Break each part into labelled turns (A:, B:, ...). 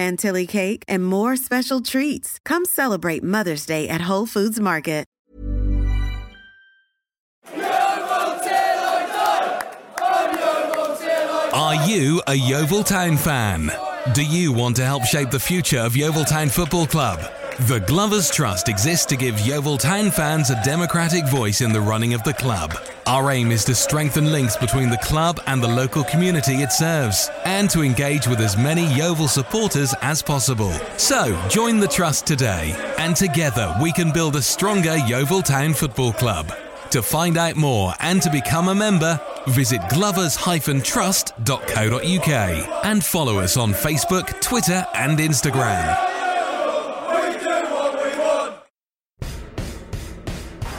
A: chantilly cake, and more special treats. Come celebrate Mother's Day at Whole Foods Market.
B: Are you a Yeovil Town fan? Do you want to help shape the future of Yeovil Town Football Club? The Glovers Trust exists to give Yeovil Town fans a democratic voice in the running of the club. Our aim is to strengthen links between the club and the local community it serves, and to engage with as many Yeovil supporters as possible. So, join the Trust today, and together we can build a stronger Yeovil Town Football Club. To find out more and to become a member, visit glovers-trust.co.uk and follow us on Facebook, Twitter, and Instagram.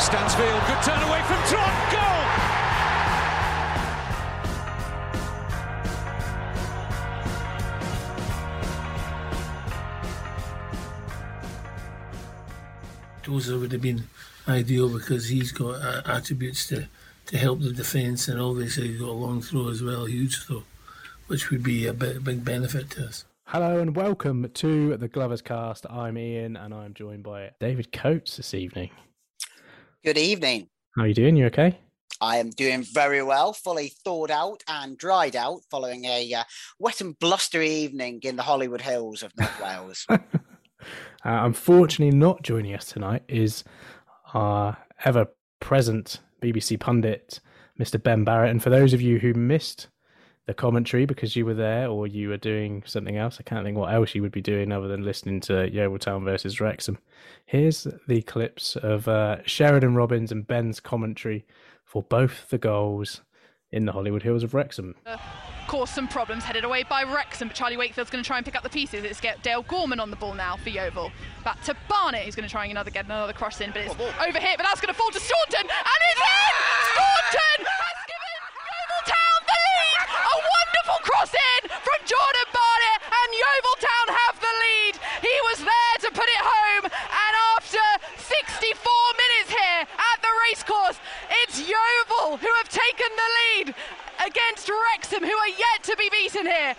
C: Stansfield, good turn away from Trot. Goal.
D: Joseph would have been ideal because he's got uh, attributes to, to help the defence and obviously he's got a long throw as well, a huge throw, which would be a bit, big benefit to us.
E: Hello and welcome to the Glovers Cast. I'm Ian and I'm joined by David Coates this evening.
F: Good evening.
E: How are you doing? You okay?
F: I am doing very well, fully thawed out and dried out following a uh, wet and blustery evening in the Hollywood Hills of North Wales.
E: Uh, unfortunately, not joining us tonight is our ever present BBC pundit, Mr. Ben Barrett. And for those of you who missed the commentary because you were there or you were doing something else, I can't think what else you would be doing other than listening to Yeovil Town versus Wrexham. Here's the clips of uh, Sheridan Robbins and Ben's commentary for both the goals in the Hollywood Hills of Wrexham.
G: Uh, caused some problems headed away by Wrexham, but Charlie Wakefield's going to try and pick up the pieces. It's get Dale Gorman on the ball now for Yeovil. Back to Barnett, who's going to try and another, get another cross in, but it's over here, but that's going to fall to Staunton, and it's in! Staunton wonderful cross in from Jordan Barnett, and Yeovil Town have the lead. He was there to put it home, and after 64 minutes here at the racecourse, it's Yeovil who have taken the lead against Wrexham, who are yet to be beaten here.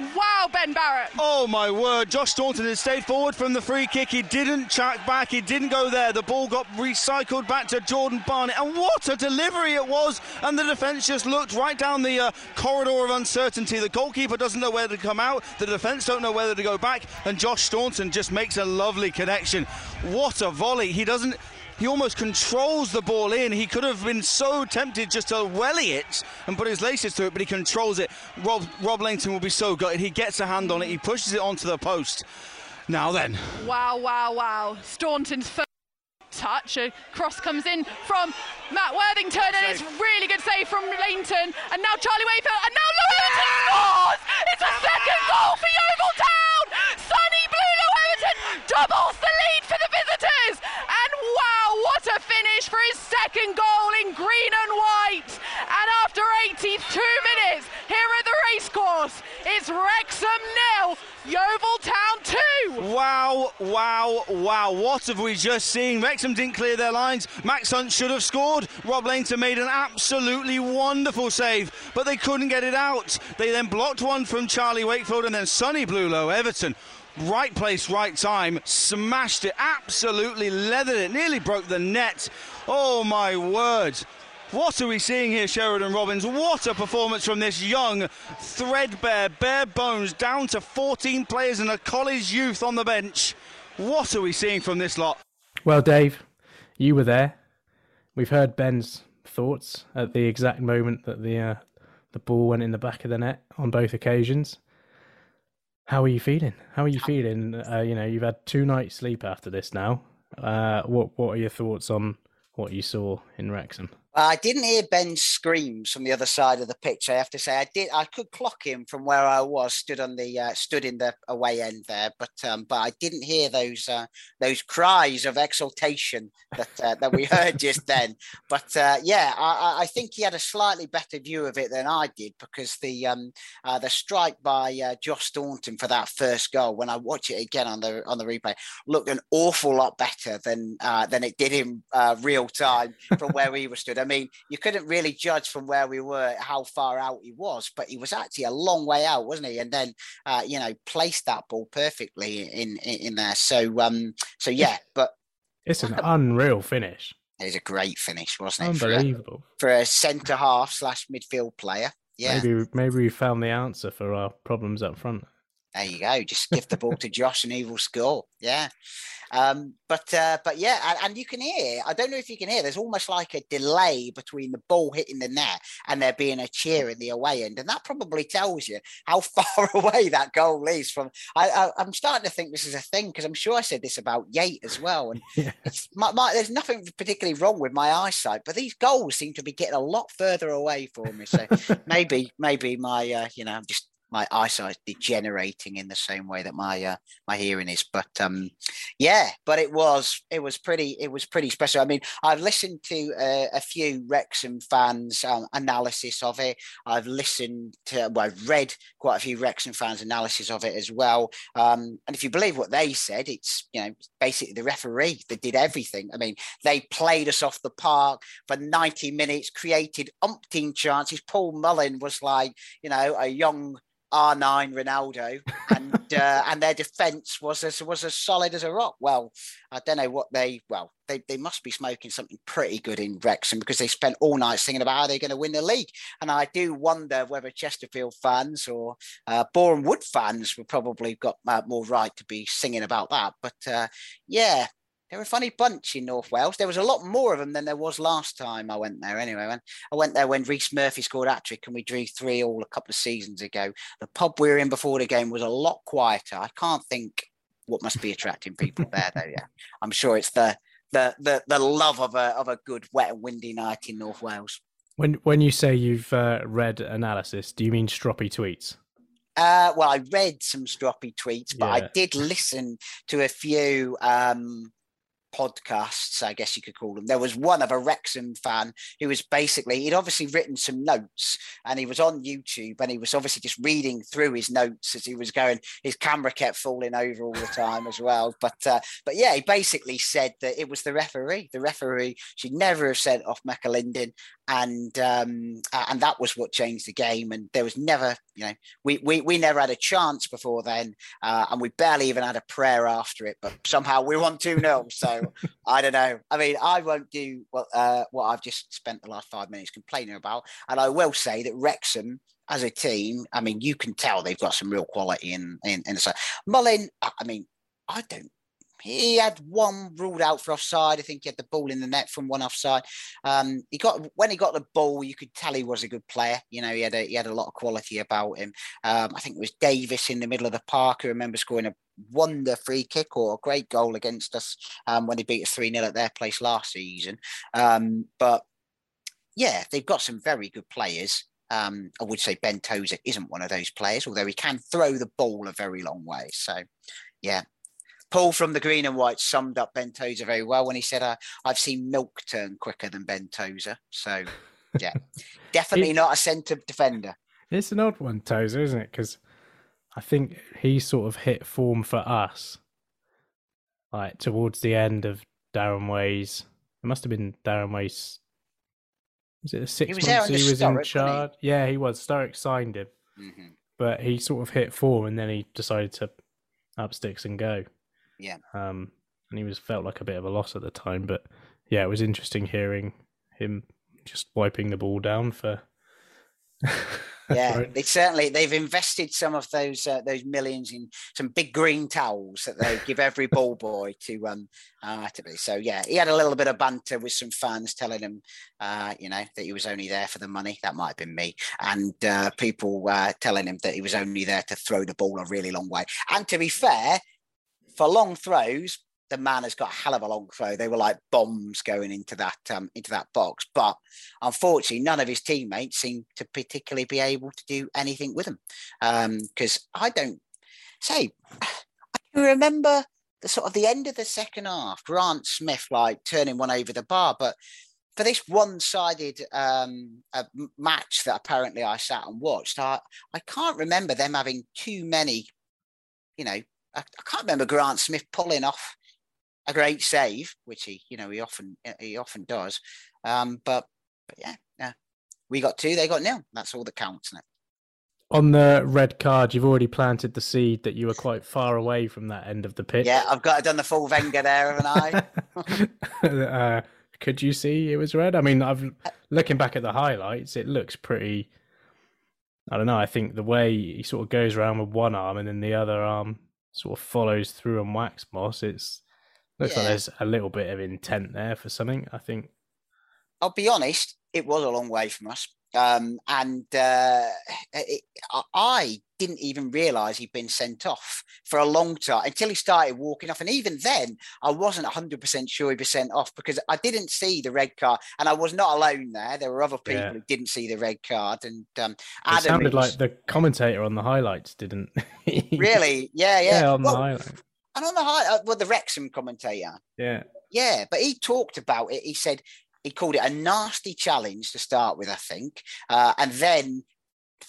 G: Wow, Ben Barrett.
H: Oh my word, Josh Staunton had stayed forward from the free kick. He didn't track back, he didn't go there. The ball got recycled back to Jordan Barnett, and what a delivery it was! And the defence just looked right down the uh, corridor of uncertainty. The goalkeeper doesn't know where to come out, the defence don't know whether to go back, and Josh Staunton just makes a lovely connection. What a volley! He doesn't he almost controls the ball in. He could have been so tempted just to welly it and put his laces through it, but he controls it. Rob, Rob Lainton will be so gutted. He gets a hand on it, he pushes it onto the post. Now then.
G: Wow, wow, wow. Staunton's first touch. A cross comes in from Matt Worthington, and it's really good save from Langton. And now Charlie Wakefield, and now Lo-Everton scores! It's a second goal for Yeovil Town! Sonny Blu Lo-Everton doubles the lead for the visitors! Wow, what a finish for his second goal in green and white. And after 82 minutes here at the racecourse, it's Wrexham nil, Yeovil Town 2.
H: Wow, wow, wow. What have we just seen? Wrexham didn't clear their lines. Max Hunt should have scored. Rob Lainton made an absolutely wonderful save, but they couldn't get it out. They then blocked one from Charlie Wakefield and then Sonny Blu Lo-Everton. Right place, right time, smashed it, absolutely leathered it, nearly broke the net. Oh my word. What are we seeing here, Sheridan Robbins? What a performance from this young, threadbare, bare bones, down to 14 players and a college youth on the bench. What are we seeing from this lot?
E: Well, Dave, you were there. We've heard Ben's thoughts at the exact moment that the uh, the ball went in the back of the net on both occasions. How are you feeling? How are you feeling? Uh, you know, you've had two nights sleep after this now. Uh, what What are your thoughts on what you saw in Wrexham?
F: I didn't hear Ben's screams from the other side of the pitch. I have to say, I did. I could clock him from where I was, stood on the uh, stood in the away end there, but um, but I didn't hear those uh, those cries of exultation that uh, that we heard just then. But uh, yeah, I, I, think he had a slightly better view of it than I did because the um, uh, the strike by uh, Josh Staunton for that first goal, when I watch it again on the on the replay, looked an awful lot better than than it did in real time from where we were stood. I mean, you couldn't really judge from where we were how far out he was, but he was actually a long way out, wasn't he? And then, uh, you know, placed that ball perfectly in in, in there. So, um, so yeah, but
E: it's an unreal finish.
F: It was a great finish, wasn't
E: it? Unbelievable
F: for a, a centre half slash midfield player. Yeah,
E: maybe maybe we found the answer for our problems up front.
F: There you go. Just give the ball to Josh and he will score. Yeah. Um, but uh, but yeah, and, and, you can hear. I don't know if you can hear. There's almost like a delay between the ball hitting the net and there being a cheer in the away end, and that probably tells you how far away that goal is from. I, am starting to think this is a thing because I'm sure I said this about Yate as well. And yeah. my, my, there's nothing particularly wrong with my eyesight, but these goals seem to be getting a lot further away for me. So maybe maybe my uh, you know I'm just my eyesight degenerating in the same way that my uh, my hearing is. But um, yeah, but it was it was pretty it was pretty special. I mean, I've listened to uh, a few Wrexham fans um, analysis of it. I've listened to well, I've read quite a few Wrexham fans analysis of it as well. Um, and if you believe what they said, it's you know basically the referee that did everything. I mean, they played us off the park for ninety minutes, created umpteen chances. Paul Mullin was like you know a young R9 Ronaldo, and uh, and their defence was as was as solid as a rock. Well, I don't know what they well they, they must be smoking something pretty good in Wrexham because they spent all night thinking about how they're going to win the league. And I do wonder whether Chesterfield fans or uh, Boreham Wood fans would probably got uh, more right to be singing about that. But uh, yeah, they're a funny bunch in North Wales. There was a lot more of them than there was last time I went there. Anyway, when I went there when Rhys Murphy scored hat trick and we drew three all a couple of seasons ago. The pub we were in before the game was a lot quieter. I can't think what must be attracting people there though. Yeah, I'm sure it's the the the, the love of a of a good wet and windy night in North Wales.
E: When when you say you've uh, read analysis, do you mean stroppy tweets?
F: Uh, well, I read some stroppy tweets, but yeah. I did listen to a few um, podcasts, I guess you could call them. There was one of a Wrexham fan who was basically, he'd obviously written some notes and he was on YouTube and he was obviously just reading through his notes as he was going. His camera kept falling over all the time as well. But uh, but yeah, he basically said that it was the referee. The referee should never have sent off McAlinden and um, and that was what changed the game. And there was never, you know, we we, we never had a chance before then, uh, and we barely even had a prayer after it. But somehow we won two 0 So I don't know. I mean, I won't do what uh, what I've just spent the last five minutes complaining about, and I will say that Wrexham. As a team, I mean, you can tell they've got some real quality in in, in the side. Mullin, I mean, I don't he had one ruled out for offside. I think he had the ball in the net from one offside. Um, he got when he got the ball, you could tell he was a good player. You know, he had a he had a lot of quality about him. Um, I think it was Davis in the middle of the park who remember scoring a wonder free kick or a great goal against us um, when they beat us three 0 at their place last season. Um, but yeah, they've got some very good players. Um, I would say Ben Tozer isn't one of those players, although he can throw the ball a very long way. So, yeah, Paul from the Green and White summed up Ben Tozer very well when he said, uh, "I've seen milk turn quicker than Ben Tozer." So, yeah, definitely not a centre defender.
E: It's an odd one, Tozer, isn't it? Because I think he sort of hit form for us, like towards the end of Darren Way's. It must have been Darren Way's. Was it the six
F: He was
E: months he was
F: Sturrock,
E: in
F: wasn't he?
E: charge? Yeah, he was. Sturrock signed him,
F: Mhm.
E: but he sort of hit form, and then he decided to up sticks and go.
F: Yeah.
E: Um, and he was felt like a bit of a loss at the time, but yeah, it was interesting hearing him just wiping the ball down for.
F: Yeah,
E: Right.
F: they certainly they've invested some of those uh, those millions in some big green towels that they give every ball boy to um uh, to be. So yeah, he had a little bit of banter with some fans telling him, uh, you know, that he was only there for the money. That might have been me, and uh, people uh, telling him that he was only there to throw the ball a really long way. And to be fair, for long throws, the man has got a hell of a long throw. They were like bombs going into that um, into that box. But unfortunately, none of his teammates seem to particularly be able to do anything with him. Because I don't say I can remember the sort of the end of the second half, Grant Smith like turning one over the bar, but. For this one-sided um, match that apparently I sat and watched, I, I can't remember them having too many you know, I, I can't remember Grant Smith pulling off a great save, which he, you know, he often he often does. Um, but but yeah, yeah, we got two, they got nil. That's all that counts. Isn't it?
E: On the red card, you've already planted the seed that you were quite far away from that end of the pitch.
F: Yeah, I've got done the full Wenger there, haven't I?
E: uh, could you see it was red? I mean, I've looking back at the highlights, it looks pretty. I don't know. I think the way he sort of goes around with one arm and then the other arm sort of follows through and whacks Moss. It's looks like there's a little bit of intent there for something. I think.
F: I'll be honest, it was a long way from us. Um, and uh, it, I- didn't even realise he'd been sent off for a long time until he started walking off. And even then, I wasn't 100% sure he'd been sent off because I didn't see the red card. And I was not alone there. There were other people
E: Yeah.
F: who didn't see the red card. And um,
E: It sounded
F: was-
E: like the commentator on the highlights didn't.
F: really, yeah, yeah.
E: yeah, on
F: Well,
E: the highlight.
F: and on the high, uh, well, the Wrexham commentator,
E: Yeah.
F: yeah, but he talked about it. He said he called it a nasty challenge to start with, I think, uh, and then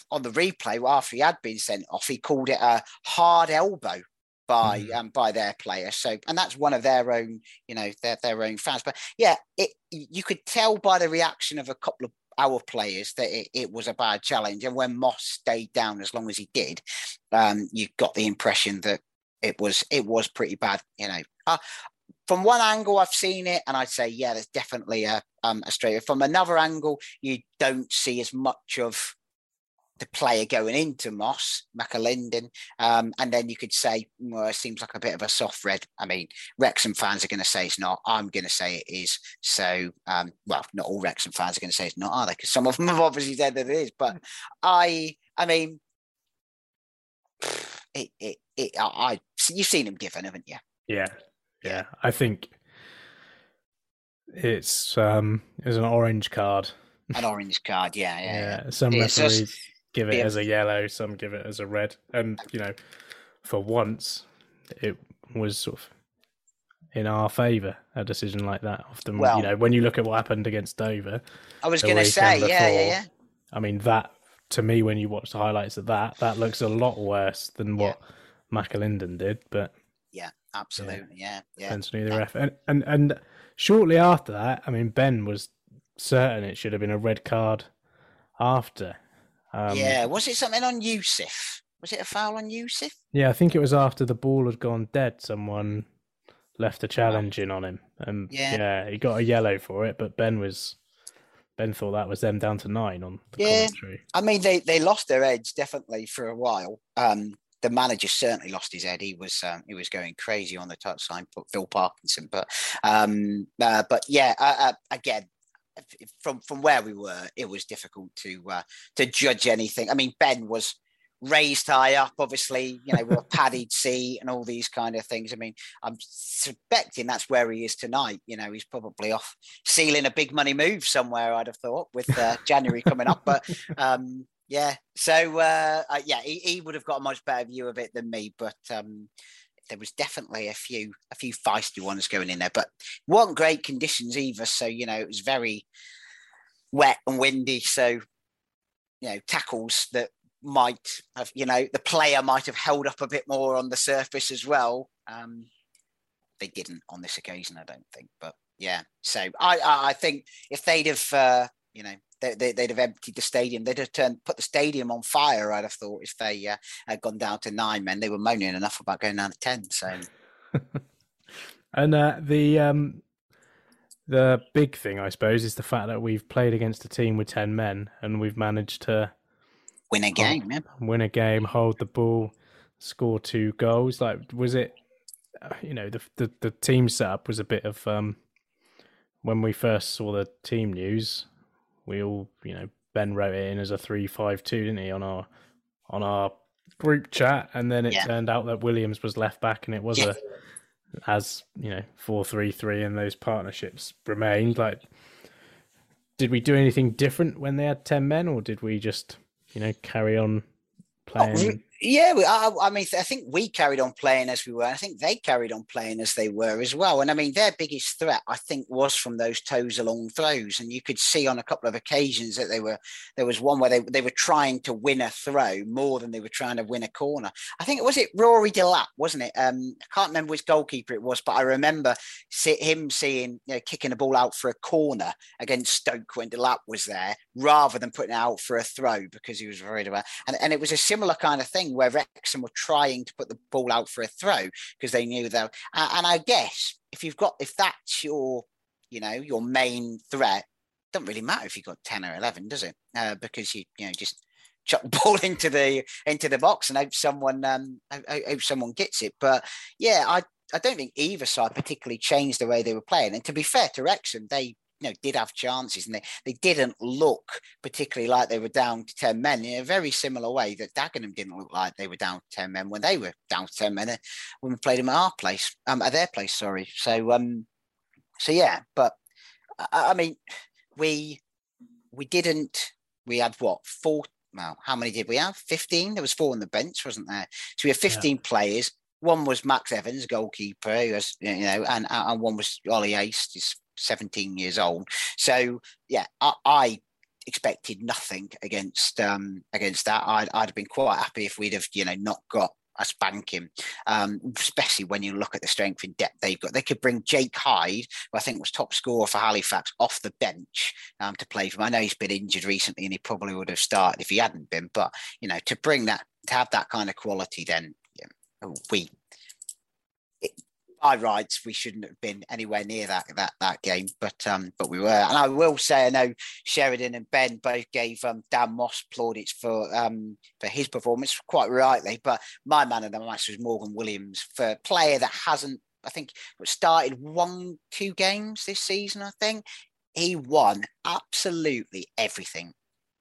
F: on the replay after he had been sent off, he called it a hard elbow by um, by their player. So, and that's one of their own, you know, their their own fans. But yeah, it you could tell by the reaction of a couple of our players that it, it was a bad challenge. And when Moss stayed down as long as he did, um, you got the impression that it was it was pretty bad. You know, uh, from one angle I've seen it, and I'd say yeah, there's definitely a um, a straight. From another angle, you don't see as much of the player going into Moss, McAlinden, um, and then you could say, well, it seems like a bit of a soft red. I mean, Wrexham fans are going to say it's not. I'm going to say it is. So, um, well, not all Wrexham fans are going to say it's not, are they? Because some of them have obviously said that it is. But I, I mean, it, it, it, I, you've seen him given, haven't you?
E: Yeah, yeah. I think it's um it's an orange card.
F: An orange card, yeah, yeah. yeah.
E: Yeah, some
F: It's
E: referees
F: just-
E: give it
F: yeah.
E: as a yellow, some give it as a red, and you know, for once, it was sort of in our favour a decision like that. Often,
F: Well-
E: you know, when you look at what happened against Dover,
F: I was going to say, yeah, yeah, yeah.
E: I mean, that to me, when you watch the highlights of that, that looks a lot worse than what McAlinden did. But
F: Yeah, absolutely, yeah, yeah.
E: on who the ref. And, and and shortly after that, I mean, Ben was certain it should have been a red card after. Um,
F: yeah, was it something on Yussuf? Was it a foul on Yussuf?
E: Yeah, I think it was after the ball had gone dead. Someone left a challenge in on him, and
F: Yeah.
E: yeah. he got a yellow for it. But Ben was Ben thought that was them down to nine on the
F: Yeah,
E: commentary.
F: I mean they they lost their edge definitely for a while. Um, the manager certainly lost his head. He was um, he was going crazy on the touchline, Phil Parkinson. But um, uh, but yeah, uh, uh, again. From from where we were, it was difficult to uh, to judge anything. I mean, Ben was raised high up, obviously, you know, with a padded seat and all these kind of things. I mean, I'm suspecting that's where he is tonight. You know, he's probably off sealing a big money move somewhere. I'd have thought with uh, January coming up, but um, yeah. So uh, uh, yeah, he, he would have got a much better view of it than me. But um, there was definitely a few a few feisty ones going in there, but weren't great conditions either. So you know it was very wet and windy. So you know tackles that might have you know the player might have held up a bit more on the surface as well. Um, they didn't on this occasion, I don't think. But yeah, so I I, I think if they'd have uh, you know they, they, would have emptied the stadium. They'd have turned put the stadium on fire. I'd have thought if they uh, had gone down to nine men, they were moaning enough about going down to ten. So,
E: and uh, the um, the big thing, I suppose, is the fact that we've played against a team with ten men and we've managed to
F: win a game. yeah.
E: Win a game, hold the ball, score two goals. Like, was it? Uh, you know, the the, the team setup was a bit of um, when we first saw the team news we all, you know, Ben wrote it in as a three-five-two, didn't he, on our on our group chat, and then it yeah. turned out that Williams was left back, and it was a as you know four-three-three, and those partnerships remained. Like, did we do anything different when they had ten men, or did we just you know carry on oh, playing?
F: Yeah, I, I, mean, I think we carried on playing as we were. I think they carried on playing as they were as well. And I mean, their biggest threat, I think, was from those toes along throws. And you could see on a couple of occasions that they were. There was one where they they were trying to win a throw more than they were trying to win a corner. I think it was it Rory Delap, wasn't it? Um, I can't remember which goalkeeper it was, but I remember see, him seeing you know, kicking the ball out for a corner against Stoke when Delap was there, rather than putting it out for a throw because he was worried about. And and it was a similar kind of thing where Wrexham were trying to put the ball out for a throw because they knew that. And I guess if you've got, if that's your, you know, your main threat, doesn't really matter if you've got 10 or 11, does it? Uh, because you, you know, just chuck the ball into the into the box and hope someone um hope someone gets it. But yeah, I I don't think either side particularly changed the way they were playing. And to be fair to Wrexham, they you know, did have chances and they, they didn't look particularly like they were down to 10 men in a very similar way that Dagenham didn't look like they were down to 10 men when they were down to 10 men when we played them at our place, um, at their place, sorry. So, um, so yeah, but I, I mean, we, we didn't, we had what, four, well, how many did we have? 15? There was four on the bench, wasn't there? So we had 15 yeah. players. One was Max Evans, goalkeeper, who was, you know, and, and one was Ollie Ace, 17 years old. So yeah, I, I expected nothing against um, against that. I'd, I'd have been quite happy if we'd have you know not got a spanking, um, especially when you look at the strength in depth they've got. They could bring Jake Hyde, who I think was top scorer for Halifax, off the bench um, to play for him. I know he's been injured recently and he probably would have started if he hadn't been, but you know, to bring that, to have that kind of quality, then yeah, we by rights we shouldn't have been anywhere near that that that game, but um, but we were. And I will say, I know Sheridan and Ben both gave um, Dan Moss plaudits for um, for his performance, quite rightly. But my man of the match was Morgan Williams for a player that hasn't, I think, started one two games this season. I think he won absolutely everything.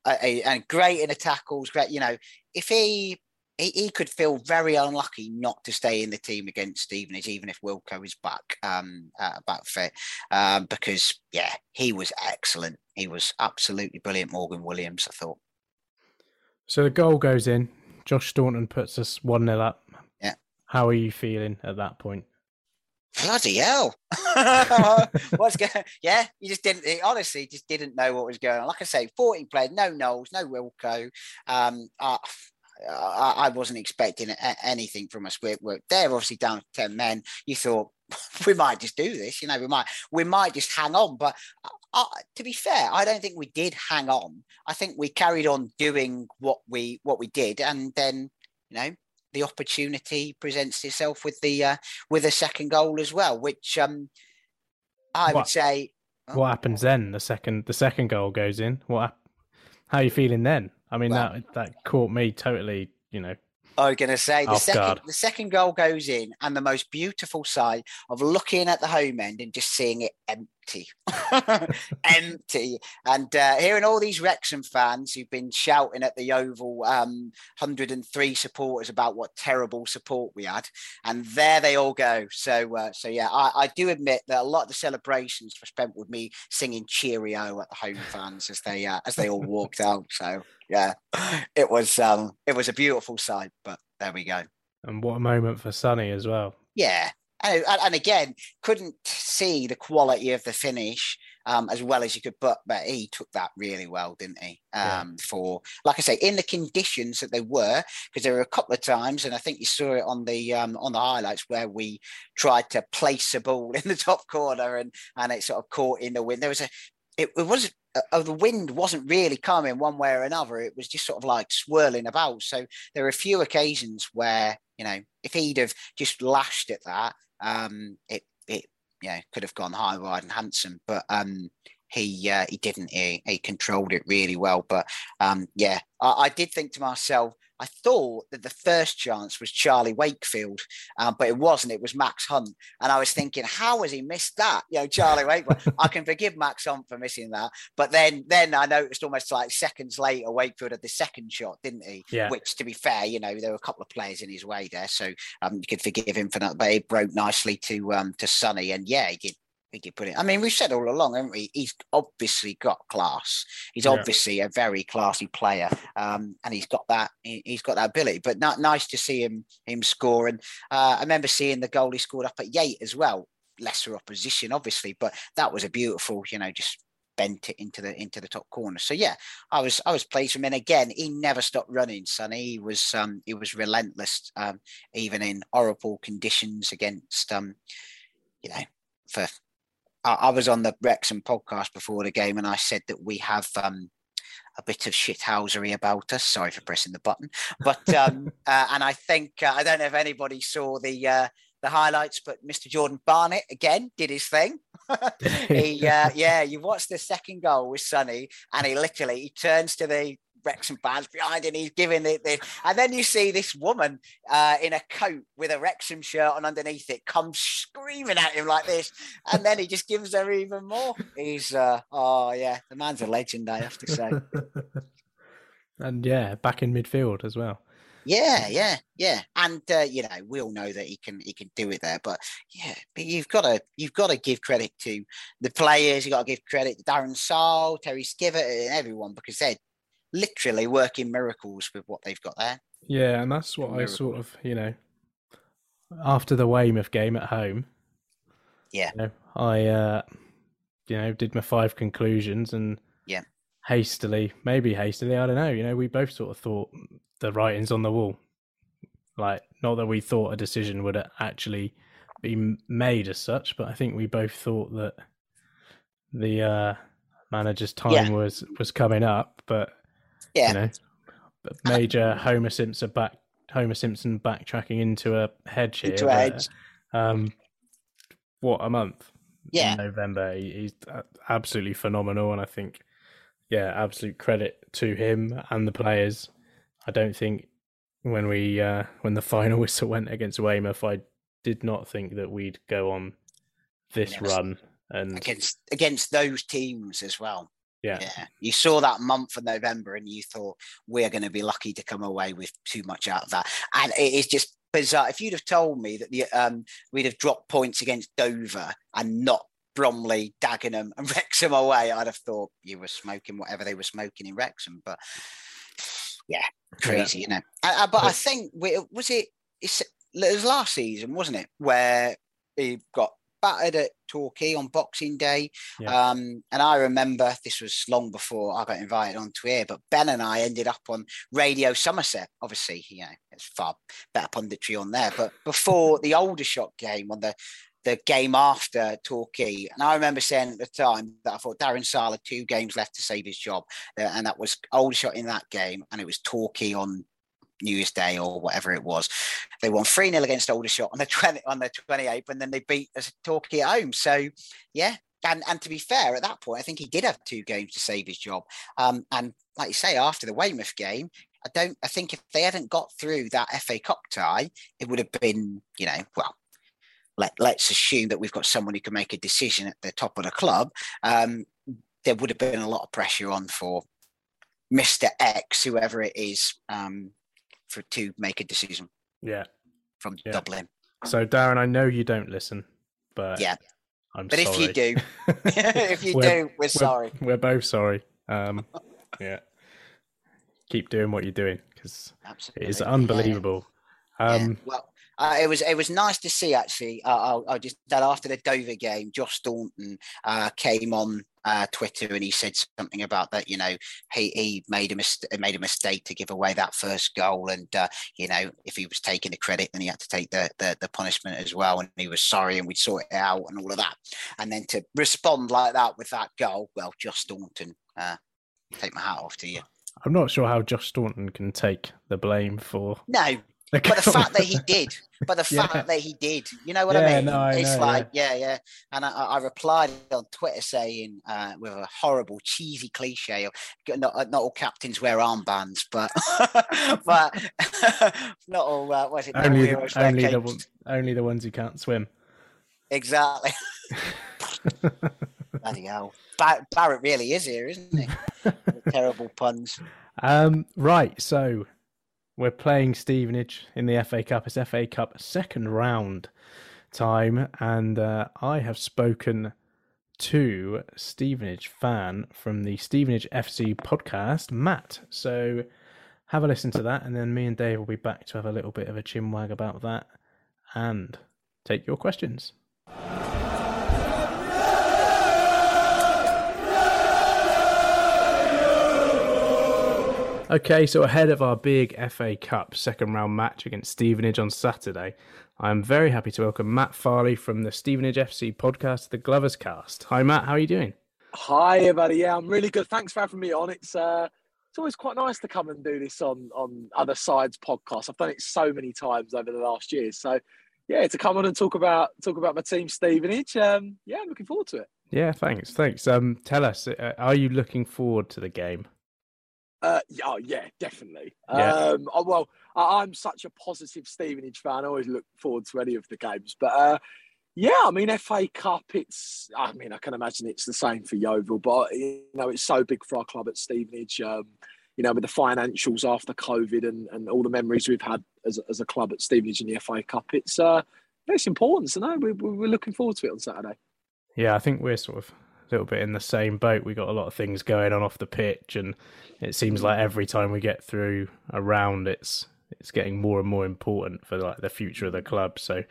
F: Uh, and great in the tackles, great. You know, if he he, he could feel very unlucky not to stay in the team against Stevenage, even if Wilco is back um, uh, back fit, um, because yeah, he was excellent. He was absolutely brilliant, Morgan Williams. I thought.
E: So the goal goes in. Josh Staunton puts us one 0 up.
F: Yeah.
E: How are you feeling at that point?
F: Bloody hell! What's going? Yeah, you just didn't. Honestly, just didn't know what was going on. Like I say, 14 players, no Knowles, no Wilco. Um, uh, I, I wasn't expecting anything from us. We're, we're, they're obviously down to 10 men. You thought we might just do this, you know, we might, we might just hang on. But uh, to be fair, I don't think we did hang on. I think we carried on doing what we, what we did. And then, you know, the opportunity presents itself with the, uh, with a second goal as well, which, um, I what, would say.
E: Oh, what happens then? The second, the second goal goes in. What, how are you feeling then? I mean, well, that that caught me totally, you know.
F: I was going to say the second guard. the second goal goes in, and the most beautiful sight of looking at the home end and just seeing it empty empty, empty. And uh, hearing all these Wrexham fans who've been shouting at the Oval um, 103 supporters about what terrible support we had, and there they all go. So, uh, so yeah, I, I, do admit that a lot of the celebrations were spent with me singing cheerio at the home fans as they uh, as they all walked out. So yeah, it was um, it was a beautiful sight. But there we go.
E: And what a moment for Sonny as well.
F: Yeah, and, and again, couldn't see the quality of the finish um, as well as you could, but but he took that really well, didn't he? Um, yeah. For like I say, in the conditions that they were, because there were a couple of times, and I think you saw it on the um, on the highlights where we tried to place a ball in the top corner and and it sort of caught in the wind. There was a it, it was uh, the wind wasn't really coming one way or another. It was just sort of like swirling about. So there were a few occasions where you know if he'd have just lashed at that, um, it it you know could have gone high, wide, and handsome. But um, he uh, he didn't. He, he controlled it really well. But um, yeah, I, I did think to myself, I thought that the first chance was Charlie Wakefield, um, but it wasn't. It was Max Hunt, and I was thinking, how has he missed that? You know, Charlie Wakefield. I can forgive Max Hunt for missing that, but then then I noticed almost like seconds later, Wakefield had the second shot, didn't he?
E: Yeah.
F: Which, to be fair, you know, there were a couple of players in his way there, so um, you could forgive him for that. But it broke nicely to um, to Sonny, and yeah, he did think you put it. I mean, we've said all along, haven't we? He's obviously got class. He's yeah. obviously a very classy player, um, and he's got that. He, has got that ability. But not nice to see him him score. And uh, I remember seeing the goal he scored up at Yate as well. Lesser opposition, obviously, but that was a beautiful, you know, just bent it into the into the top corner. So yeah, I was I was pleased with him. And again, he never stopped running. Sonny, he was um, he was relentless, um, even in horrible conditions against um, you know for I, was on the Wrexham podcast before the game, and I said that we have um, a bit of shithousery about us. Sorry for pressing the button, but um, uh, and I think uh, I don't know if anybody saw the uh, the highlights, but Mr. Jordan Barnett again did his thing. he, uh, yeah, you watched the second goal with Sonny, and he literally he turns to the Wrexham fans behind and he's giving it this. And then you see this woman uh, in a coat with a Wrexham shirt on underneath it come screaming at him like this. And then he just gives her even more. He's, uh, oh, yeah, the man's a legend, I have to say.
E: and yeah, back in midfield as well.
F: Yeah, yeah, yeah, and uh, you know we all know that he can he can do it there, but yeah, but you've got to you've got to give credit to the players. You have got to give credit to Darren Sarll, Terry Skivet, and everyone because they're literally working miracles with what they've got there.
E: Yeah, and that's what I sort of, you know, after the Weymouth game at home.
F: Yeah.
E: You know, I, uh, you know, did my five conclusions and
F: yeah,
E: hastily, maybe hastily, I don't know. You know, we both sort of thought the writing's on the wall. Like, not that we thought a decision would actually be made as such, but I think we both thought that the uh, manager's time yeah. was was coming up. But
F: yeah.
E: You know, major Homer Simpson back Homer Simpson backtracking into a hedge here. Into a hedge. Um, what a month.
F: Yeah.
E: In November, he's absolutely phenomenal, and I think, yeah, absolute credit to him and the players. I don't think when we uh, when the final whistle went against Weymouth, I did not think that we'd go on this run and
F: against against those teams as well.
E: Yeah.
F: yeah. You saw that month of November and you thought, we're going to be lucky to come away with too much out of that. And it is just bizarre. If you'd have told me that the, um, we'd have dropped points against Dover and not Bromley, Dagenham, and Wrexham away, I'd have thought you were smoking whatever they were smoking in Wrexham. But yeah, crazy, yeah. you know. Uh, but I think, was it, it was last season, wasn't it, where he got battered at Torquay on Boxing Day. Yeah. Um, and I remember this was long before I got invited onto here, but Ben and I ended up on Radio Somerset. Obviously, you know, it's far better punditry on there. But before the Aldershot game on the the game after Torquay. And I remember saying at the time that I thought Darren Sarll had two games left to save his job. Uh, and that was Aldershot in that game, and it was Torquay on New Year's Day or whatever it was. They won 3 0 against Aldershot on the 20, on the 28th, and then they beat us Torquay at home. So, yeah. And, and to be fair, at that point, I think he did have two games to save his job. Um, and like you say, after the Weymouth game, I don't. I think if they hadn't got through that FA Cup tie, it would have been, you know, well, let let's assume that we've got someone who can make a decision at the top of the club. Um, there would have been a lot of pressure on for Mister X, whoever it is, um, for to make a decision.
E: Yeah,
F: from
E: yeah.
F: Dublin.
E: So Darren, I know you don't listen, but
F: yeah,
E: I'm
F: but
E: sorry.
F: if you do, if you we're, do, we're, we're, sorry.
E: We're both sorry. Um, yeah, keep doing what you're doing because it is unbelievable. Um,
F: yeah. Well, uh, it was it was nice to see actually. Uh, I'll, I'll, just that after the Dover game, Josh Staunton uh, came on uh, Twitter and he said something about that. You know, he, he made a mis- made a mistake to give away that first goal, and uh, you know, if he was taking the credit, then he had to take the, the, the punishment as well. And he was sorry, and we'd sort it out and all of that. And then to respond like that with that goal, well, Josh Staunton, uh, take my hat off to you.
E: I'm not sure how Josh Staunton can take the blame for
F: no, but the fact that he did, but the fact yeah. that he did, you know what
E: yeah,
F: I mean?
E: No,
F: it's like, yeah, yeah. yeah. And I, I, replied on Twitter saying, uh, with a horrible, cheesy cliche, not, not all captains wear armbands, but but not all. Uh, what is it?
E: Only, the, only the only the ones who can't swim.
F: Exactly. Bloody hell. Bar- Barrett really is here, isn't he? Terrible puns.
E: Um, right, so we're playing Stevenage in the FA Cup. It's FA Cup second round time, and uh, I have spoken to Stevenage fan from the Stevenage FC podcast, Matt. So have a listen to that, and then me and Dave will be back to have a little bit of a chinwag about that and take your questions. Okay, so ahead of our big FA Cup second round match against Stevenage on Saturday, I am very happy to welcome Matt Farley from the Stevenage FC podcast, The Glovers Cast. Hi, Matt. How are you doing?
I: Hi, everybody. Yeah, I'm really good. Thanks for having me on. It's uh, it's always quite nice to come and do this on on other sides podcasts. I've done it so many times over the last year. So yeah, to come on and talk about talk about my team Stevenage. Um, yeah, I'm looking forward to it.
E: Yeah, thanks, thanks. Um, tell us, uh, are you looking forward to the game?
I: Uh, oh yeah, definitely. Yeah. Um, oh, well, I, am such a positive Stevenage fan. I always look forward to any of the games. But uh, yeah, I mean, FA Cup. It's. I mean, I can imagine it's the same for Yeovil, but you know, it's so big for our club at Stevenage. Um, you know, with the financials after COVID and, and all the memories we've had as, as a club at Stevenage in the FA Cup, it's uh, it's important. So no, we, we're looking forward to it on Saturday.
E: Yeah, I think we're sort of little bit in the same boat. We got a lot of things going on off the pitch, and it seems like every time we get through a round, it's it's getting more and more important for like the future of the club. So,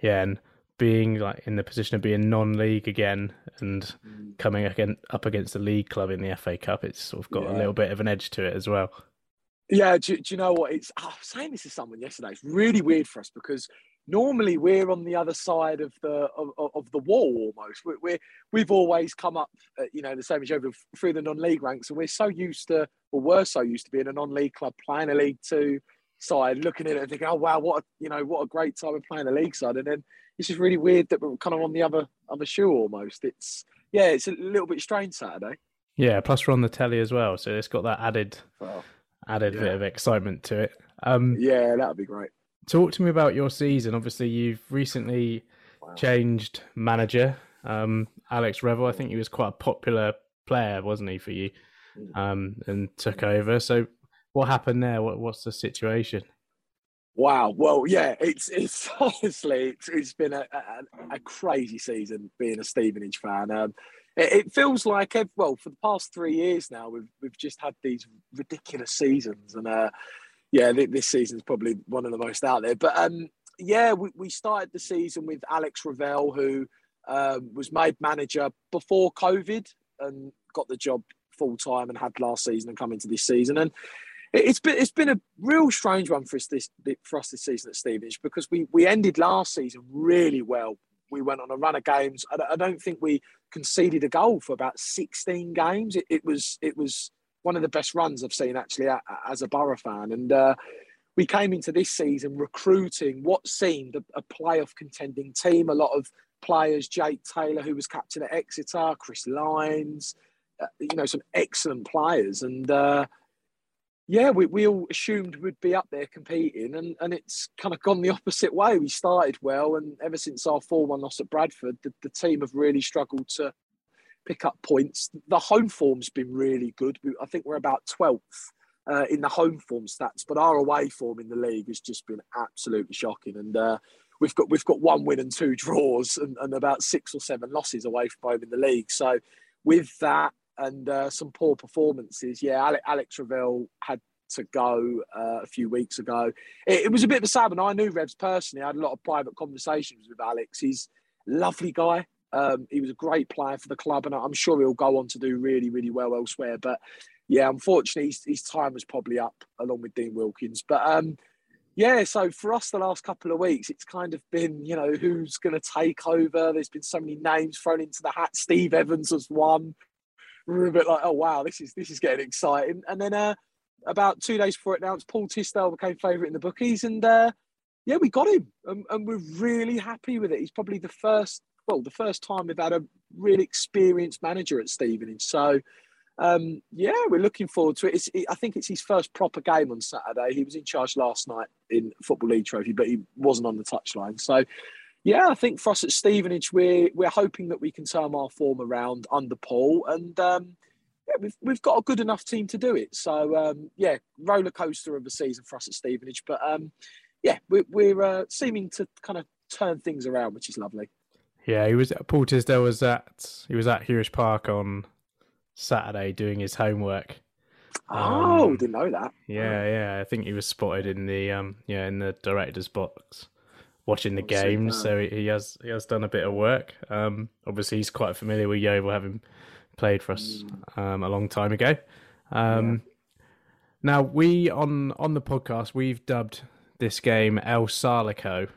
E: yeah, and being like in the position of being non-league again and coming again up against the league club in the FA Cup, it's sort of got yeah. a little bit of an edge to it as well.
I: Yeah, do, do you know what? It's I was saying this to someone yesterday. It's really weird for us because normally we're on the other side of the of, of the wall almost. We're, we're we've always come up, uh, you know, the same as over through the non-league ranks, and we're so used to, or we're so used to being a non-league club playing a League Two side, looking at it and thinking, oh wow, what a, you know, what a great time of playing a league side, and then it's just really weird that we're kind of on the other other shoe almost. It's yeah, it's a little bit strange Saturday.
E: Yeah, plus we're on the telly as well, so it's got that added well, added yeah. bit of excitement to it. Um,
I: yeah, that would be great.
E: Talk to me about your season. Obviously, you've recently wow. changed manager. Um, Alex Revell, I think he was quite a popular player, wasn't he, for you? Mm. Um, and took over. So, what happened there? What, what's the situation?
I: Wow. Well, yeah, it's it's honestly it's, it's been a, a, a crazy season being a Stevenage fan. Um, it, it, feels like well for the past three years now we've we've just had these ridiculous seasons, and uh, yeah, this season's probably one of the most out there. But um, yeah, we, we started the season with Alex Revell, who um, was made manager before COVID and got the job full time and had last season and come into this season. And it's been it's been a real strange one for us this for us this season at Stevenage because we we ended last season really well. We went on a run of games. I, don't think we conceded a goal for about sixteen games. It, it was it was one of the best runs I've seen actually as a Borough fan. And uh, we came into this season recruiting what seemed a, a playoff contending team. A lot of players, Jake Taylor, who was captain at Exeter, Chris Lines, uh, you know, some excellent players. And uh, yeah, we, we all assumed we'd be up there competing, and, and it's kind of gone the opposite way. We started well, and ever since our 4 1 loss at Bradford, the, the team have really struggled to pick up points. The home form's been really good. I think we're about 12th uh, in the home form stats, but our away form in the league has just been absolutely shocking. And uh, we've got we've got one win and two draws, and, and, about six or seven losses away from home in the league. So with that and uh, some poor performances, yeah, Alex, Alex Revell had to go uh, a few weeks ago. It, it, was a bit of a sad one. I knew Revs personally. I had a lot of private conversations with Alex. He's lovely guy. Um, he was a great player for the club, and I'm sure he'll go on to do really, really well elsewhere. But yeah, unfortunately, his, his time was probably up along with Dean Wilkins. But um, yeah, so for us, the last couple of weeks, it's kind of been, you know, who's going to take over? There's been so many names thrown into the hat. Steve Evans was one. We're a bit like, oh wow, this is this is getting exciting. And then uh, about two days before it announced, Paul Tisdale became favourite in the bookies, and uh, yeah, we got him, and, and, we're really happy with it. He's probably the first, well, the first time we've had a really experienced manager at Stevenage. So um, yeah, we're looking forward to it. it. I think it's his first proper game on Saturday. He was in charge last night in Football League Trophy, but he wasn't on the touchline. So, yeah, I think for us at Stevenage, we're we're hoping that we can turn our form around under Paul, and um, yeah, we've we've got a good enough team to do it. So, um, yeah, roller coaster of a season for us at Stevenage, but um, yeah, we're, we're uh, seeming to kind of turn things around, which is lovely.
E: Yeah, he was Paul Tisdale was at he was at Huish Park on Saturday doing his homework.
I: Oh, um, didn't know that.
E: Yeah, yeah. I think he was spotted in the um, yeah, in the director's box watching the games. So he has he has done a bit of work. Um, obviously he's quite familiar with Yeovil, having played for us mm. um, a long time ago. Um, yeah. Now we on on the podcast we've dubbed this game El Sarlico.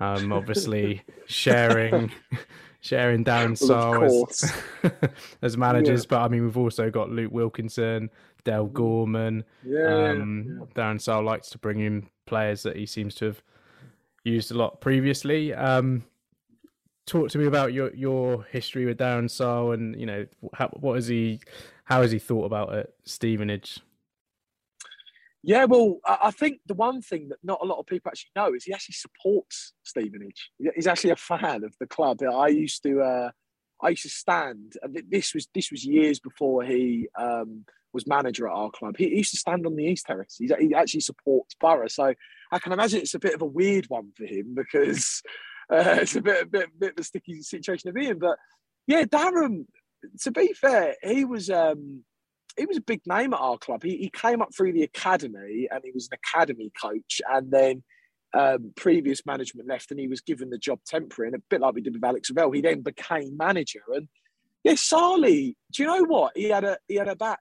E: Um, obviously sharing sharing Darren Sarll as, as managers. Yeah. But I mean, we've also got Luke Wilkinson, Dale mm. Gorman.
I: Yeah, um,
E: yeah. Darren Sarll likes to bring in players that he seems to have used a lot previously. Um, talk to me about your your history with Darren Sarll, and you know how, what is he, how has he thought about it, Stevenage?
I: Yeah, well, I think the one thing that not a lot of people actually know is he actually supports Stevenage. He's actually a fan of the club. I used to, uh, I used to stand, and this was this was years before he um, was manager at our club. He, he, used to stand on the East Terrace. He's, he actually supports Borough, so I can imagine it's a bit of a weird one for him because uh, it's a bit, a bit, bit of a sticky situation to be in. But yeah, Darren. To be fair, he was. Um, he was a big name at our club. He, he came up through the academy and he was an academy coach. And then um, previous management left and he was given the job temporary. And a bit like we did with Alex Revell, he then became manager. And yeah, Sarli, do you know what? He had a he had about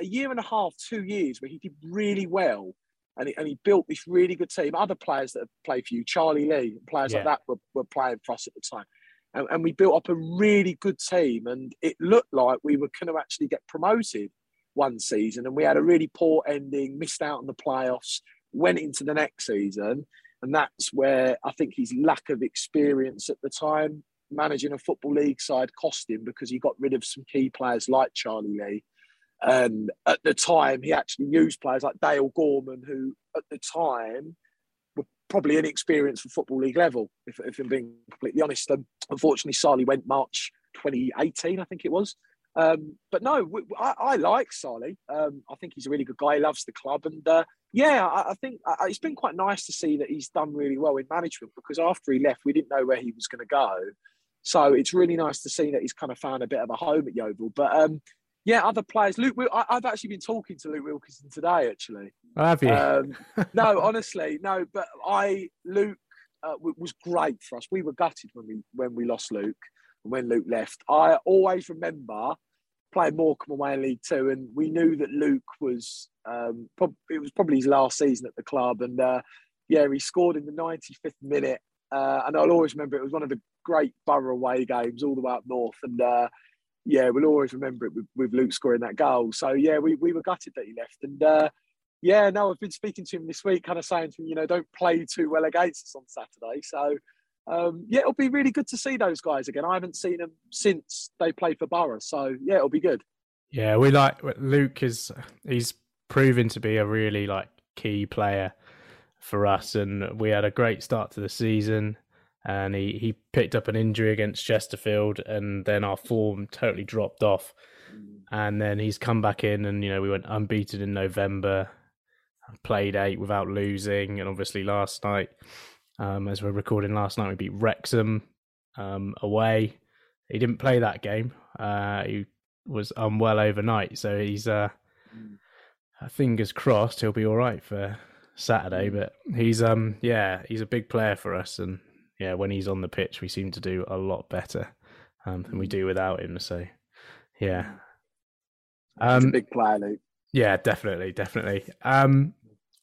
I: a year and a half, two years where he did really well. And he, and he built this really good team. Other players that have played for you, Charlie Lee, players yeah. like that were, were playing for us at the time. And, and, we built up a really good team. And it looked like we were going to actually get promoted one season and we had a really poor ending, missed out on the playoffs, went into the next season. And that's where I think his lack of experience at the time managing a football league side cost him because he got rid of some key players like Charlie Lee. And at the time, he actually used players like Dale Gorman, who at the time were probably inexperienced for football league level, if, if I'm being completely honest. And unfortunately, Sarli went March 2018, I think it was. Um, but no, I, I like Sarli. Um, I think he's a really good guy. He loves the club, and uh, yeah, I, I think uh, it's been quite nice to see that he's done really well in management. Because after he left, we didn't know where he was going to go, so it's really nice to see that he's kind of found a bit of a home at Yeovil. But um, yeah, other players. Luke, I, have actually been talking to Luke Wilkinson today. Actually,
E: oh, have you? Um,
I: no, honestly, no. But I, Luke, uh, was great for us. We were gutted when we when we lost Luke when Luke left. I always remember playing Morecambe away in League Two, and we knew that Luke was um, prob- it was probably his last season at the club, and uh, yeah, he scored in the 95th minute, uh, and I'll always remember it was one of the great Borough away games all the way up north, and uh, yeah, we'll always remember it with, with, Luke scoring that goal. So yeah, we, we were gutted that he left, and uh, yeah, no, I've been speaking to him this week, kind of saying to him, you know, don't play too well against us on Saturday. So um, yeah, it'll be really good to see those guys again. I haven't seen them since they played for Borough, so yeah, it'll be good.
E: Yeah, we like Luke is he's proven to be a really like key player for us, and we had a great start to the season. And he, he picked up an injury against Chesterfield, and then our form totally dropped off. And then he's come back in, and you know we went unbeaten in November, played eight without losing, and obviously last night um, as we're recording last night, we beat Wrexham um, away. He didn't play that game. Uh, he was unwell overnight, so he's uh, uh, fingers crossed he'll be all right for Saturday.
I: Mm.
E: But he's um yeah he's a big player for us, and yeah when he's on the pitch we seem to do a lot better um, than we
I: Mm.
E: do without him. So yeah,
I: He's a
E: um,
I: big player, Luke.
E: yeah definitely definitely. Um,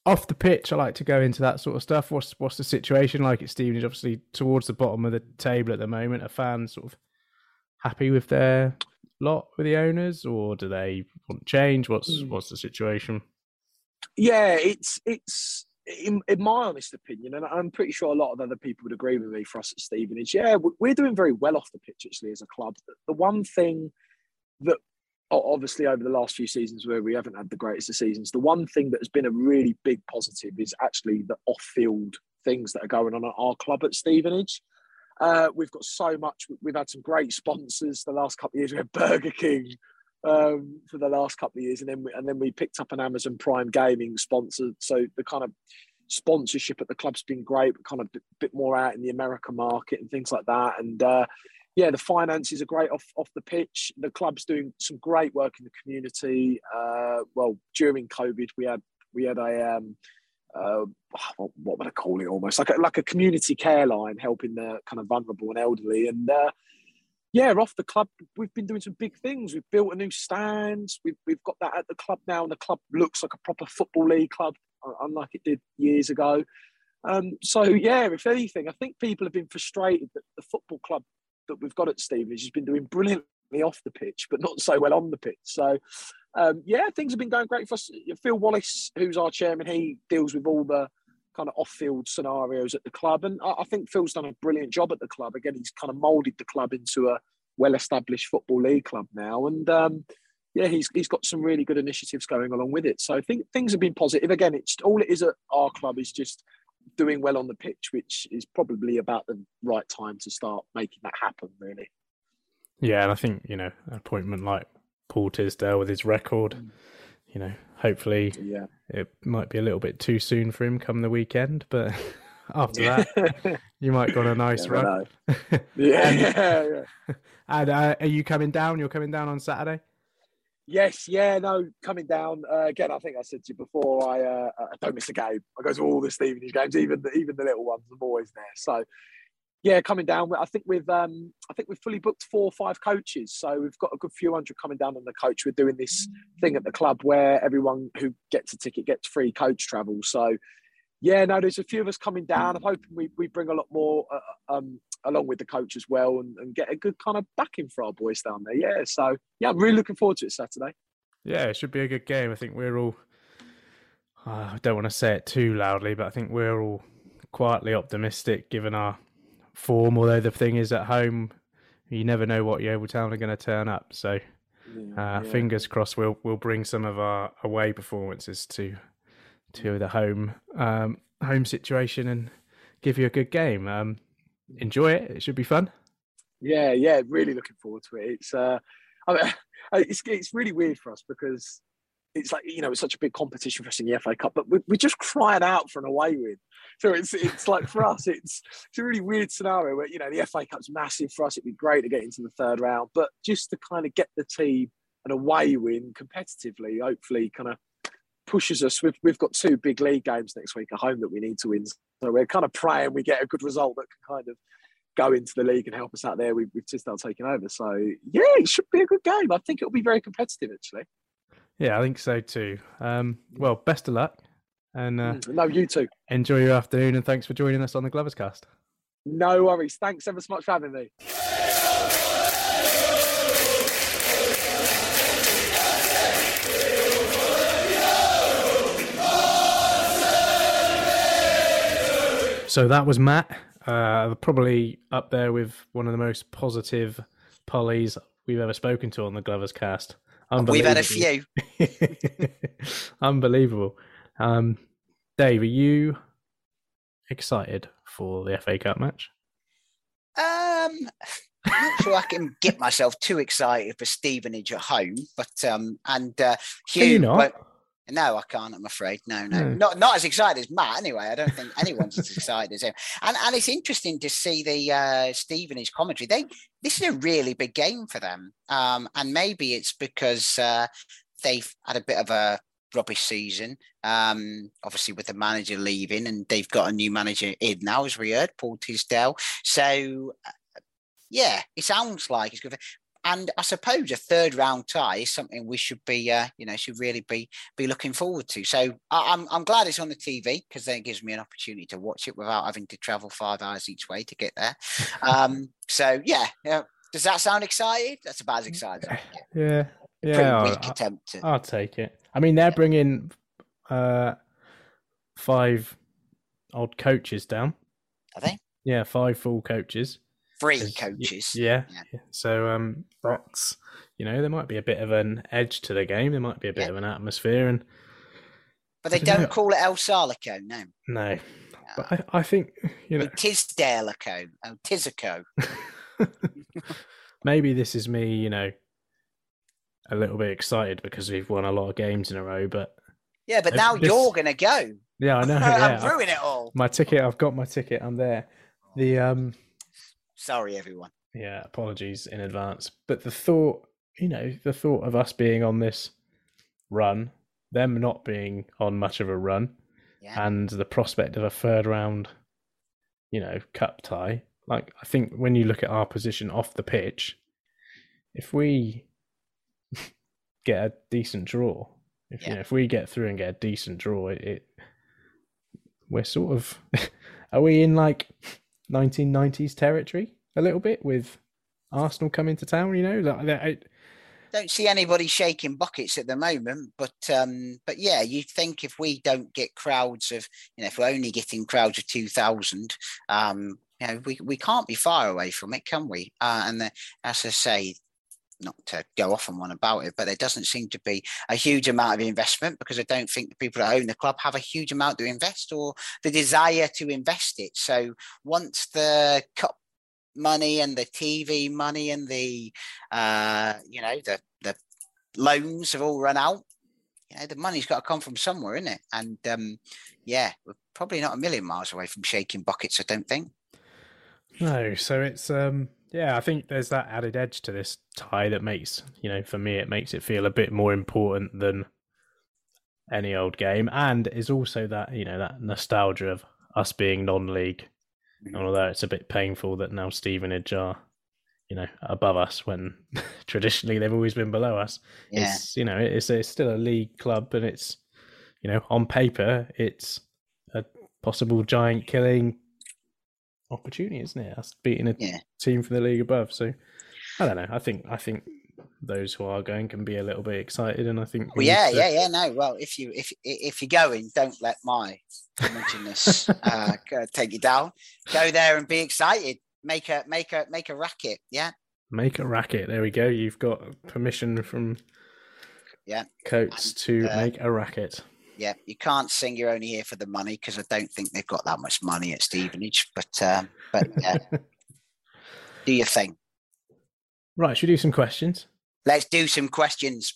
E: off the pitch, I like to go into that sort of stuff. What's what's the situation like at Stevenage? Obviously, towards the bottom of the table at the moment. Are fans sort of happy with their lot with the owners, or do they want change? What's
I: Mm.
E: what's the situation?
I: Yeah, it's it's in, in my honest opinion, and I'm pretty sure a lot of other people would agree with me. For us at Stevenage, yeah, we- we're doing very well off the pitch actually as a club. The one thing that obviously over the last few seasons where we haven't had the greatest of seasons, the one thing that has been a really big positive is actually the off-field things that are going on at our club at Stevenage. Uh, we've got so much. We've had some great sponsors the last couple of years. We had Burger King um, for the last couple of years, and then we, and then we picked up an Amazon Prime Gaming sponsor. So the kind of sponsorship at the club's been great, but kind of a bit more out in the American market and things like that. And uh, yeah, the finances are great off off the pitch. The club's doing some great work in the community. Uh, well, during COVID, we had we had a um, uh, what, would I call it? Almost like a, like a community care line helping the kind of vulnerable and elderly. And uh, yeah, off the club, we've been doing some big things. We've built a new stand. We've we've got that at the club now, and the club looks like a proper football league club, unlike it did years ago. Um, so yeah, if anything, I think people have been frustrated that the football club that we've got at Stevenage has been doing brilliantly off the pitch, but not so well on the pitch. So um, yeah, things have been going great for us. Phil Wallace, who's our chairman, he deals with all the kind of off-field scenarios at the club, and I, I think Phil's done a brilliant job at the club. Again, he's kind of moulded the club into a well-established football league club now, and um, yeah, he's he's got some really good initiatives going along with it. So I think things have been positive. Again, it's all it is at our club is just doing well on the pitch, which is probably about the right time to start making that happen. Really.
E: Yeah, and I think you know an appointment like Paul Tisdale with his record, you know, hopefully
I: Yeah.
E: it might be a little bit too soon for him come the weekend, but after that, you might go on a nice
I: Never
E: run.
I: Yeah,
E: And-
I: yeah, yeah.
E: And uh, are you coming down? You're coming down on Saturday.
I: Yes, yeah, no, coming down uh, again. I think I said to you before. I uh, I don't miss a game. I go to all the Stevenage games, even the, even the little ones. I'm always there. So, yeah, coming down. I think we've um, I think we've fully booked four or five coaches. So we've got a good few hundred coming down on the coach. We're doing this thing at the club where everyone who gets a ticket gets free coach travel. So, yeah, no, there's a few of us coming down. I'm hoping we, we bring a lot more uh, um, along with the coach as well and, and get a good kind of backing for our boys down there. Yeah, so yeah, I'm really looking forward to it Saturday.
E: Yeah, it should be a good game. I think we're all. uh, I don't want to say it too loudly, but I think we're all quietly optimistic given our form. Although the thing is, at home, you never know what Yeovil Town are going to turn up. So, uh,
I: yeah.
E: fingers crossed, we'll we'll bring some of our away performances to to the home um, home situation and give you a good game. Um, enjoy it; it should be fun.
I: Yeah, yeah, really looking forward to it. It's uh, I mean, it's it's really weird for us because it's like you know it's such a big competition for us in the FA Cup, but we're, we're just crying out for an away win. So it's it's like for us, it's it's a really weird scenario where you know the FA Cup's massive for us. It'd be great to get into the third round, but just to kind of get the team an away win competitively, hopefully, kind of pushes us. We've we've got two big league games next week at home that we need to win. So we're kind of praying we get a good result that can kind of go into the league and help us out there We've just now taken over. So yeah, it should be a good game. I think it'll be very competitive actually.
E: Yeah, I think so too. Um, well, best of luck, and uh,
I: Mm, No, you too.
E: enjoy your afternoon. And thanks for joining us on the Glovers Cast.
I: No worries. Thanks ever so much for having me.
E: So that was Matt, uh, probably up there with one of the most positive pollies we've ever spoken to on the Glovers Cast.
F: We've had a
E: Unbelievable. Unbelievable. Um, Dave, are you excited for the FA Cup match?
F: Um, I'm not sure I can get myself too excited for Stevenage at home, but um, and uh, Hugh.
E: you not?
F: won't- no, I can't. I'm afraid. No, no,
E: No.
F: not not as excited as Matt. Anyway, I don't think anyone's as excited as him. And and it's interesting to see the uh, his commentary. They this is a really big game for them, um, and maybe it's because uh, they've had a bit of a rubbish season. Um, obviously, with the manager leaving, and they've got a new manager in now, as we heard, Paul Tisdale. So, uh, yeah, it sounds like it's good. And I suppose a third round tie is something we should be, uh, you know, should really be be looking forward to. So I, am I'm, I'm glad it's on the TV because then it gives me an opportunity to watch it without having to travel five hours each way to get there. Um, so yeah, yeah. Does that sound excited? That's about as exciting.
E: Yeah, yeah.
F: Pretty weak I'll, attempt. To,
E: I'll take it. I mean, they're yeah. bringing uh, five old coaches down.
F: Are they?
E: Yeah, five full coaches.
F: Three coaches.
E: Yeah. yeah. So um, that's you know there might be a bit of an edge to the game. There might be a bit yeah. of an atmosphere, and
F: but they don't, don't call it El Sarlico, no.
E: No, no. but I, I, think you know
F: Tisdaleco, oh Tizico.
E: Maybe this is me, you know, a little bit excited because we've won a lot of games in a row, but
F: yeah, but now this... you're gonna go.
E: Yeah, I know.
F: I'm ruining it all.
E: My ticket, I've got my ticket. I'm there. The um
F: Sorry, everyone.
E: Yeah, apologies in advance. But the thought, you know, the thought of us being on this run, them not being on much of a run, yeah. and the prospect of a third round, you know, cup tie. Like, I think when you look at our position off the pitch, if we get a decent draw, if yeah. you know, if we get through and get a decent draw, it, it we're sort of are we in like 1990s territory a little bit with Arsenal coming to town. You know, like I,
F: don't see anybody shaking buckets at the moment, but um, but yeah, you think if we don't get crowds of, you know, if we're only getting crowds of two thousand, um, you know, we we can't be far away from it, can we? Uh, and the, as I say, not to go off on one about it, but there doesn't seem to be a huge amount of investment because I don't think the people that own the club have a huge amount to invest or the desire to invest it. So once the cup money and the TV money and the uh, you know the the loans have all run out, you know the money's got to come from somewhere, isn't it? And um, yeah, we're probably not a million miles away from shaking buckets. I don't think.
E: No, so it's um yeah, I think there's that added edge to this tie that makes, you know, for me, it makes it feel a bit more important than any old game. And is also that, you know, that nostalgia of us being non league. Although it's a bit painful that now Stevenage are, you know, above us when traditionally they've always been below us. Yeah. It's, you know, it's, it's still a league club and it's, you know, on paper, it's a possible giant killing opportunity, isn't it? Us beating a yeah. team from the league above. So I don't know. I think I think those who are going can be a little bit excited, and I think.
F: Well, yeah, to... yeah, yeah. No, well, if you if if you're going, don't let my homogenous uh, take you down. Go there and be excited. Make a make a make a racket. Yeah.
E: Make a racket. There we go. You've got permission from
F: yeah
E: coats to uh, make a racket
F: yeah, you can't sing "You're Only Here for the Money" because I don't think they've got that much money at Stevenage. But um, but yeah, do your thing.
E: Right, should we do some questions?
F: Let's do some questions.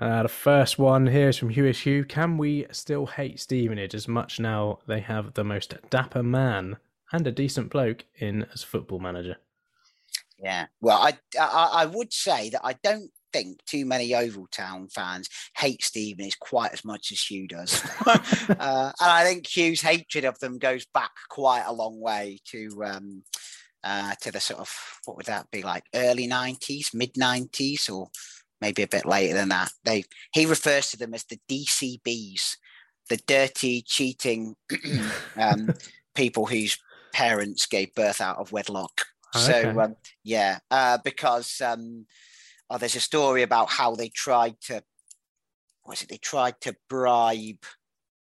E: Uh, the first one here is from Huish Hugh. Can we still hate Stevenage as much now they have the most dapper man and a decent bloke in as football manager?
F: Yeah, well, I, I, I would say that I don't think too many Yeovil Town fans hate Stevenage quite as much as Hugh does. uh, and I think Hugh's hatred of them goes back quite a long way to um, uh, to the sort of what would that be like early 90s, mid 90s, or maybe a bit later than that. They he refers to them as the DCBs, the dirty, cheating um, people whose parents gave birth out of wedlock. Okay. So um, yeah, uh, because um, oh, there's a story about how they tried to, was it? They tried to bribe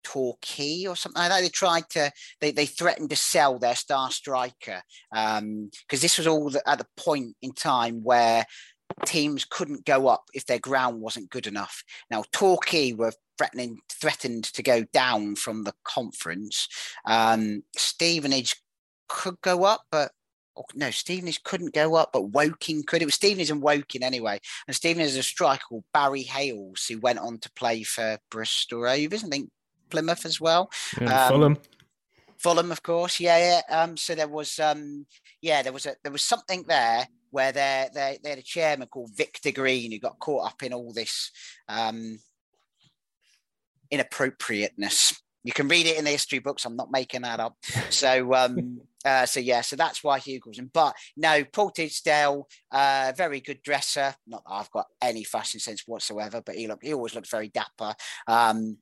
F: Torquay or something like that. They tried to, they, they threatened to sell their star striker because um, this was all the, at the point in time where teams couldn't go up if their ground wasn't good enough. Now Torquay were threatening threatened to go down from the conference. Um, Stevenage could go up, but Oh, no, Stevenage couldn't go up, but Woking could. It was Stevenage and Woking anyway. And Stevenage is a striker called Barry Hayles, who went on to play for Bristol Rovers, I think Plymouth as well.
E: Yeah, um, Fulham.
F: Fulham, of course. Yeah, yeah. Um, so there was, um, yeah, there was a there was something there where they they they had a chairman called Victor Green who got caught up in all this um, inappropriateness. You can read it in the history books. I'm not making that up. So, um, uh, so yeah, so that's why calls him. But no, Paul Tisdale, uh, very good dresser. Not that I've got any fashion sense whatsoever, but he looked, he always looked very dapper. Um,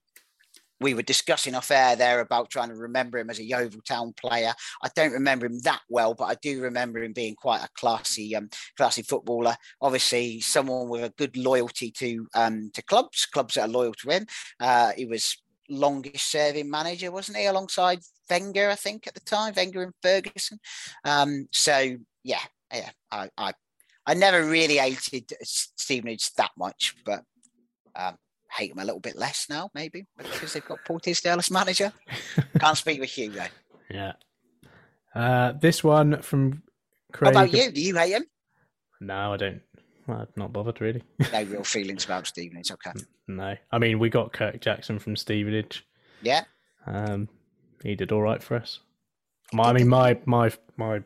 F: we were discussing off air there about trying to remember him as a Yeovil Town player. I don't remember him that well, but I do remember him being quite a classy, um, classy footballer. Obviously, someone with a good loyalty to um, to clubs, clubs that are loyal to him. Uh, he was longest serving manager, wasn't he, alongside Wenger, I think, at the time, Wenger and Ferguson. Um, so yeah, yeah, I, I, I never really hated Stevenage that much, but um, hate him a little bit less now, maybe because they've got Paul Tisdale as manager. Can't speak with Hugh though.
E: Yeah. Uh, this one from
F: Craig. What about you? Do you hate him?
E: No, I don't. I'm not bothered really.
F: no real feelings about Stevenage. Okay.
E: No, I mean we got Kirk Jackson from Stevenage.
F: Yeah.
E: Um, he did all right for us. My, I mean, my my my, you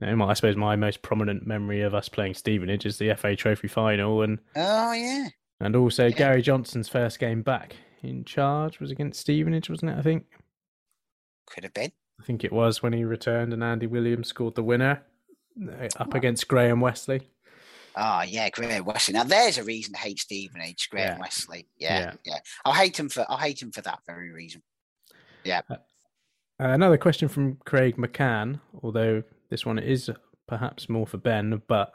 E: know, my, I suppose my most prominent memory of us playing Stevenage is the FA Trophy final, and
F: oh yeah,
E: and also yeah. Gary Johnson's first game back in charge was against Stevenage, wasn't it? I think.
F: Could have been.
E: I think it was when he returned and Andy Williams scored the winner uh, up against Graham Westley.
F: Oh yeah, Graham Westley. Now there's a reason to hate Stevenage, Graham yeah. Westley. Yeah, yeah, yeah. I'll hate him for I'll hate him for that very reason. Yeah. Uh,
E: another question from Craig McCann, although this one is perhaps more for Ben, but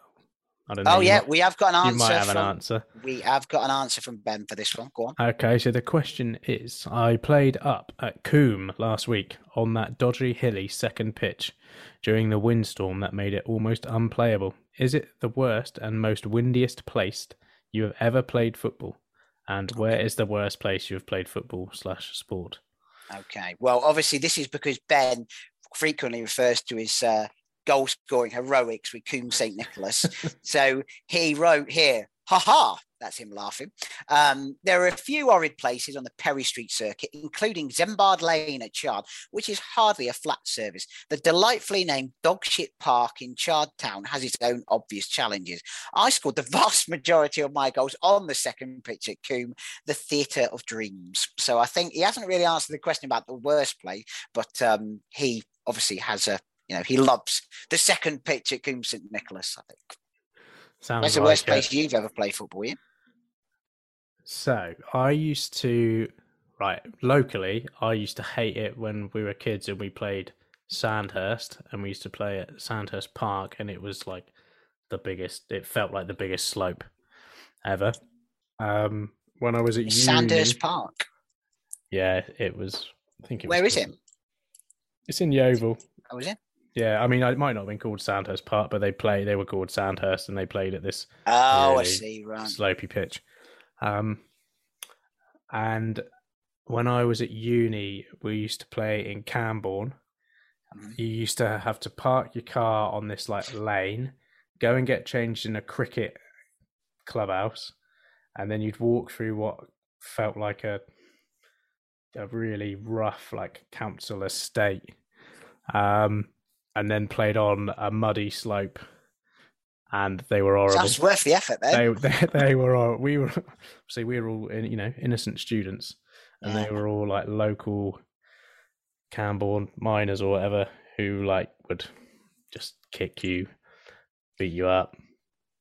E: I don't know.
F: Oh yeah, might, we have got an answer.
E: You might have
F: from,
E: an answer.
F: We have got an answer from Ben for this one. Go on.
E: Okay, so the question is: I played up at Coombe last week on that dodgy, hilly second pitch during the windstorm that made it almost unplayable. Is it the worst and most windiest place you have ever played football? And where is the worst place you have played football slash sport?
F: Okay. Well, obviously, this is because Ben frequently refers to his uh, goal scoring heroics with Coombe St. Nicholas. so he wrote here, ha ha, that's him laughing. Um, there are a few horrid places on the Perry Street circuit, including Zembard Lane at Chard, which is hardly a flat service. The delightfully named Dogshit Park in Chard Town has its own obvious challenges. I scored the vast majority of my goals on the second pitch at Coombe, the Theatre of Dreams. So I think he hasn't really answered the question about the worst place, but um, he obviously has a you know, he loves the second pitch at Coombe St Nicholas, I think.
E: Sounds
F: That's the worst place you've ever played football, Ian.
E: So I used to, right, locally, I used to hate it when we were kids and we played Sandhurst and we used to play at Sandhurst Park and it was like the biggest, it felt like the biggest slope ever. Um, when I was at
F: Sandhurst Park.
E: Yeah, it was. I think it.
F: Where
E: was
F: is it?
E: It's in Yeovil.
F: Oh, is it?
E: Yeah, I mean, it might not have been called Sandhurst Park, but they play. They were called Sandhurst, and they played at this.
F: Oh, really I see. Right.
E: Slopey pitch. Um, and when I was at uni, we used to play in Camborne. Mm-hmm. You used to have to park your car on this like lane, go and get changed in a cricket clubhouse, and then you'd walk through what felt like a a really rough like council estate um, and then played on a muddy slope, and they were horrible.
F: That's worth the effort,
E: then. They, they, they were. We were see, we were all you know innocent students, and yeah. they were all like local Camborne miners or whatever who like would just kick you, beat you up.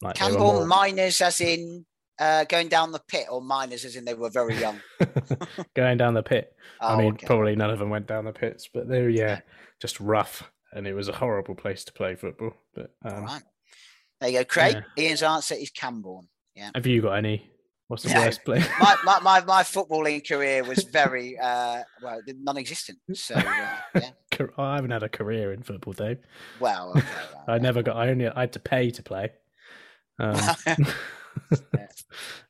F: Like Camborne more... miners, as in uh, going down the pit, or miners, as in they were very young.
E: going down the pit. Oh, I mean, okay. probably none of them went down the pits, but they were yeah, just rough, and it was a horrible place to play football. But um, right.
F: There you go, Craig. Yeah. Ian's answer is Camborne. Yeah.
E: Have you got any? What's the no. worst place?
F: my, my, my, my, footballing career was very uh, well non-existent. So uh, yeah. I
E: haven't had a career in football, Dave.
F: Well, okay, well
E: I never got. I only I had to pay to play, um,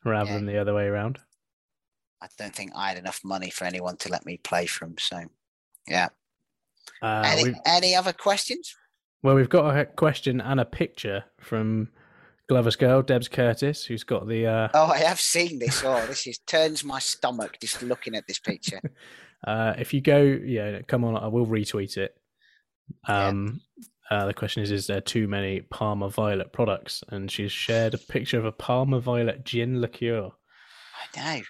E: rather yeah. than the other way around.
F: I don't think I had enough money for anyone to let me play from. So, yeah. Uh, any, any other questions?
E: Well, we've got a question and a picture from Glover's girl, Debs Curtis, who's got the. Uh...
F: Oh, I have seen this. Oh, this is turns my stomach just looking at this picture.
E: uh, if you go, yeah, come on, I will retweet it. Um, yeah. uh, the question is: Is there too many Parma Violet products? And she's shared a picture of a Parma Violet gin liqueur.
F: I know.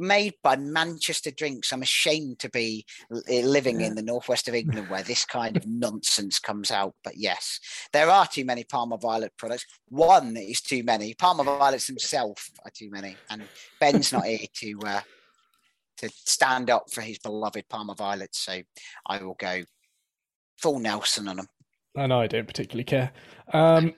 F: Made by Manchester Drinks. I'm ashamed to be eh, living in the northwest of England where this kind of nonsense comes out. But yes, there are too many Parma Violet products. One is too many. Parma Violets themselves are too many, and Ben's not here to uh, to stand up for his beloved Parma Violets. So I will go full Nelson on them.
E: I know I don't particularly care. Um,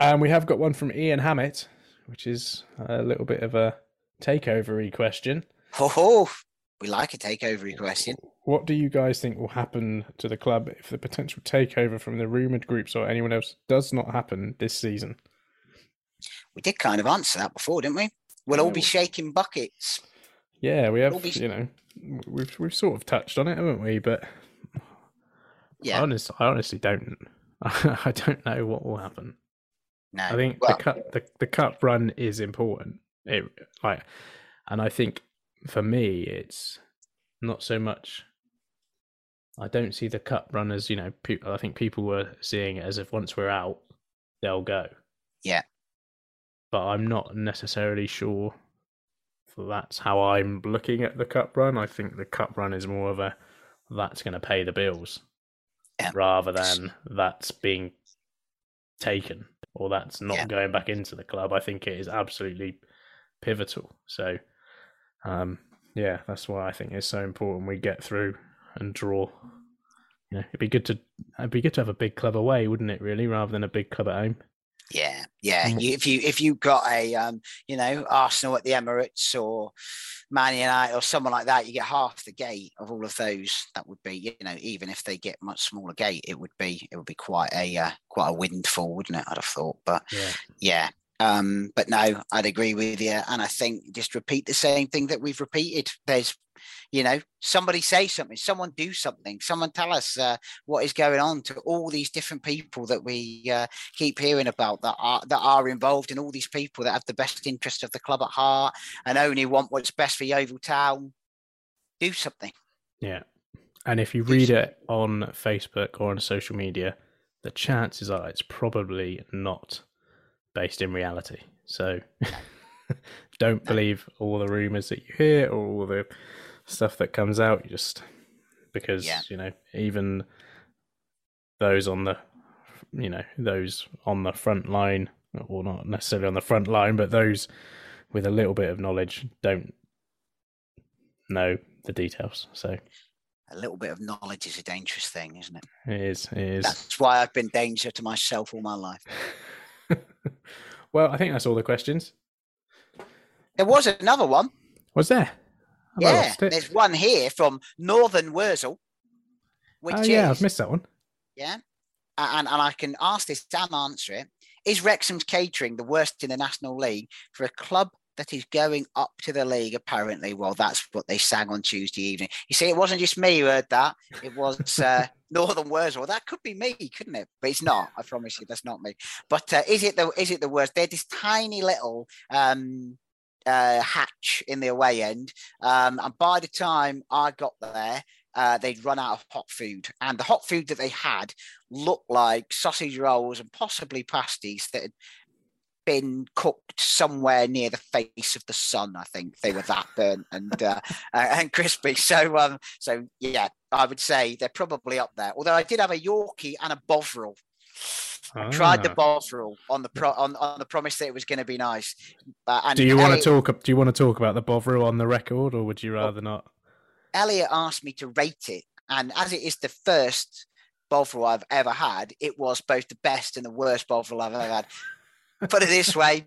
E: and we have got one from Ian Hammett, which is a little bit of a takeovery question.
F: Oh, we like a takeovery question.
E: What do you guys think will happen to the club if the potential takeover from the rumoured groups or anyone else does not happen this season?
F: We did kind of answer that before, didn't we? We'll all be shaking buckets.
E: Yeah, we have.
F: We'll be-
E: You know, we've we've sort of touched on it, haven't we? But
F: Yeah.
E: I, honest, I honestly don't. I don't know what will happen.
F: No,
E: I think
F: well-
E: the cup the, the cup run is important. It like, and I think for me, it's not so much. I don't see the cup run as you know. Pe- I think people were seeing it as if once we're out, they'll go.
F: Yeah.
E: But I'm not necessarily sure. That's how I'm looking at the cup run. I think the cup run is more of a that's going to pay the bills, rather than that's being taken or that's not
F: Yeah.
E: going back into the club. I think it is absolutely pivotal. So, um, yeah, that's why I think it's so important we get through and draw. You know, it'd be good to it'd be good to have a big club away, wouldn't it? Really, rather than a big club at home.
F: Yeah, yeah.
E: Mm.
F: You, if you if you got a um, you know, Arsenal at the Emirates or Man United or someone like that, you get half the gate of all of those. That would be, you know, even if they get much smaller gate, it would be it would be quite a uh, quite a windfall, wouldn't it? I'd have thought, but
E: Yeah.
F: yeah. Um, but no, I'd agree with you, and I think just repeat the same thing that we've repeated. There's, you know, somebody say something, someone do something, someone tell us uh, what is going on to all these different people that we uh, keep hearing about that are that are involved, and all these people that have the best interest of the club at heart and only want what's best for Yeovil Town. Do something.
E: Yeah. And if you read it on Facebook or on social media, the chances are it's probably not based in reality. So don't believe all the rumors that you hear or all the stuff that comes out just because,
F: Yeah.
E: you know, even those on the you know, those on the front line or not necessarily on the front line, but those with a little bit of knowledge don't know the details. So
F: A little bit of knowledge is a dangerous thing, isn't it?
E: it is. It is.
F: That's why I've been danger to myself all my life.
E: Well, I think that's all the questions.
F: There was another one.
E: Was there? Have
F: yeah, there's one here from Northern Wurzel, which
E: oh, yeah,
F: is
E: I've missed that one.
F: yeah, and and I can ask this and answer it. Is Wrexham's catering the worst in the National League for a club that is going up to the league? Apparently, well, that's what they sang on Tuesday evening. You see, it wasn't just me who heard that; it was uh, Northern Wurzel. That could be me, couldn't it? But it's not. I promise you, that's not me. But uh, is it the is it the worst? They're this tiny little. Um, uh, hatch in the away end. Um, and by the time I got there, uh, they'd run out of hot food. And the hot food that they had looked like sausage rolls and possibly pasties that had been cooked somewhere near the face of the sun. I think they were that burnt and uh, uh, and crispy. So um, so yeah, I would say they're probably up there. Although I did have a Yorkie and a Bovril. I tried the
E: Ah.
F: Bovril on the pro- on, on the promise that it was going to be nice. Uh,
E: Do you want to talk? Do you want to talk about the Bovril on the record, or would you rather not?
F: Elliot asked me to rate it, and as it is the first Bovril I've ever had, it was both the best and the worst Bovril I've ever had. Put it this way,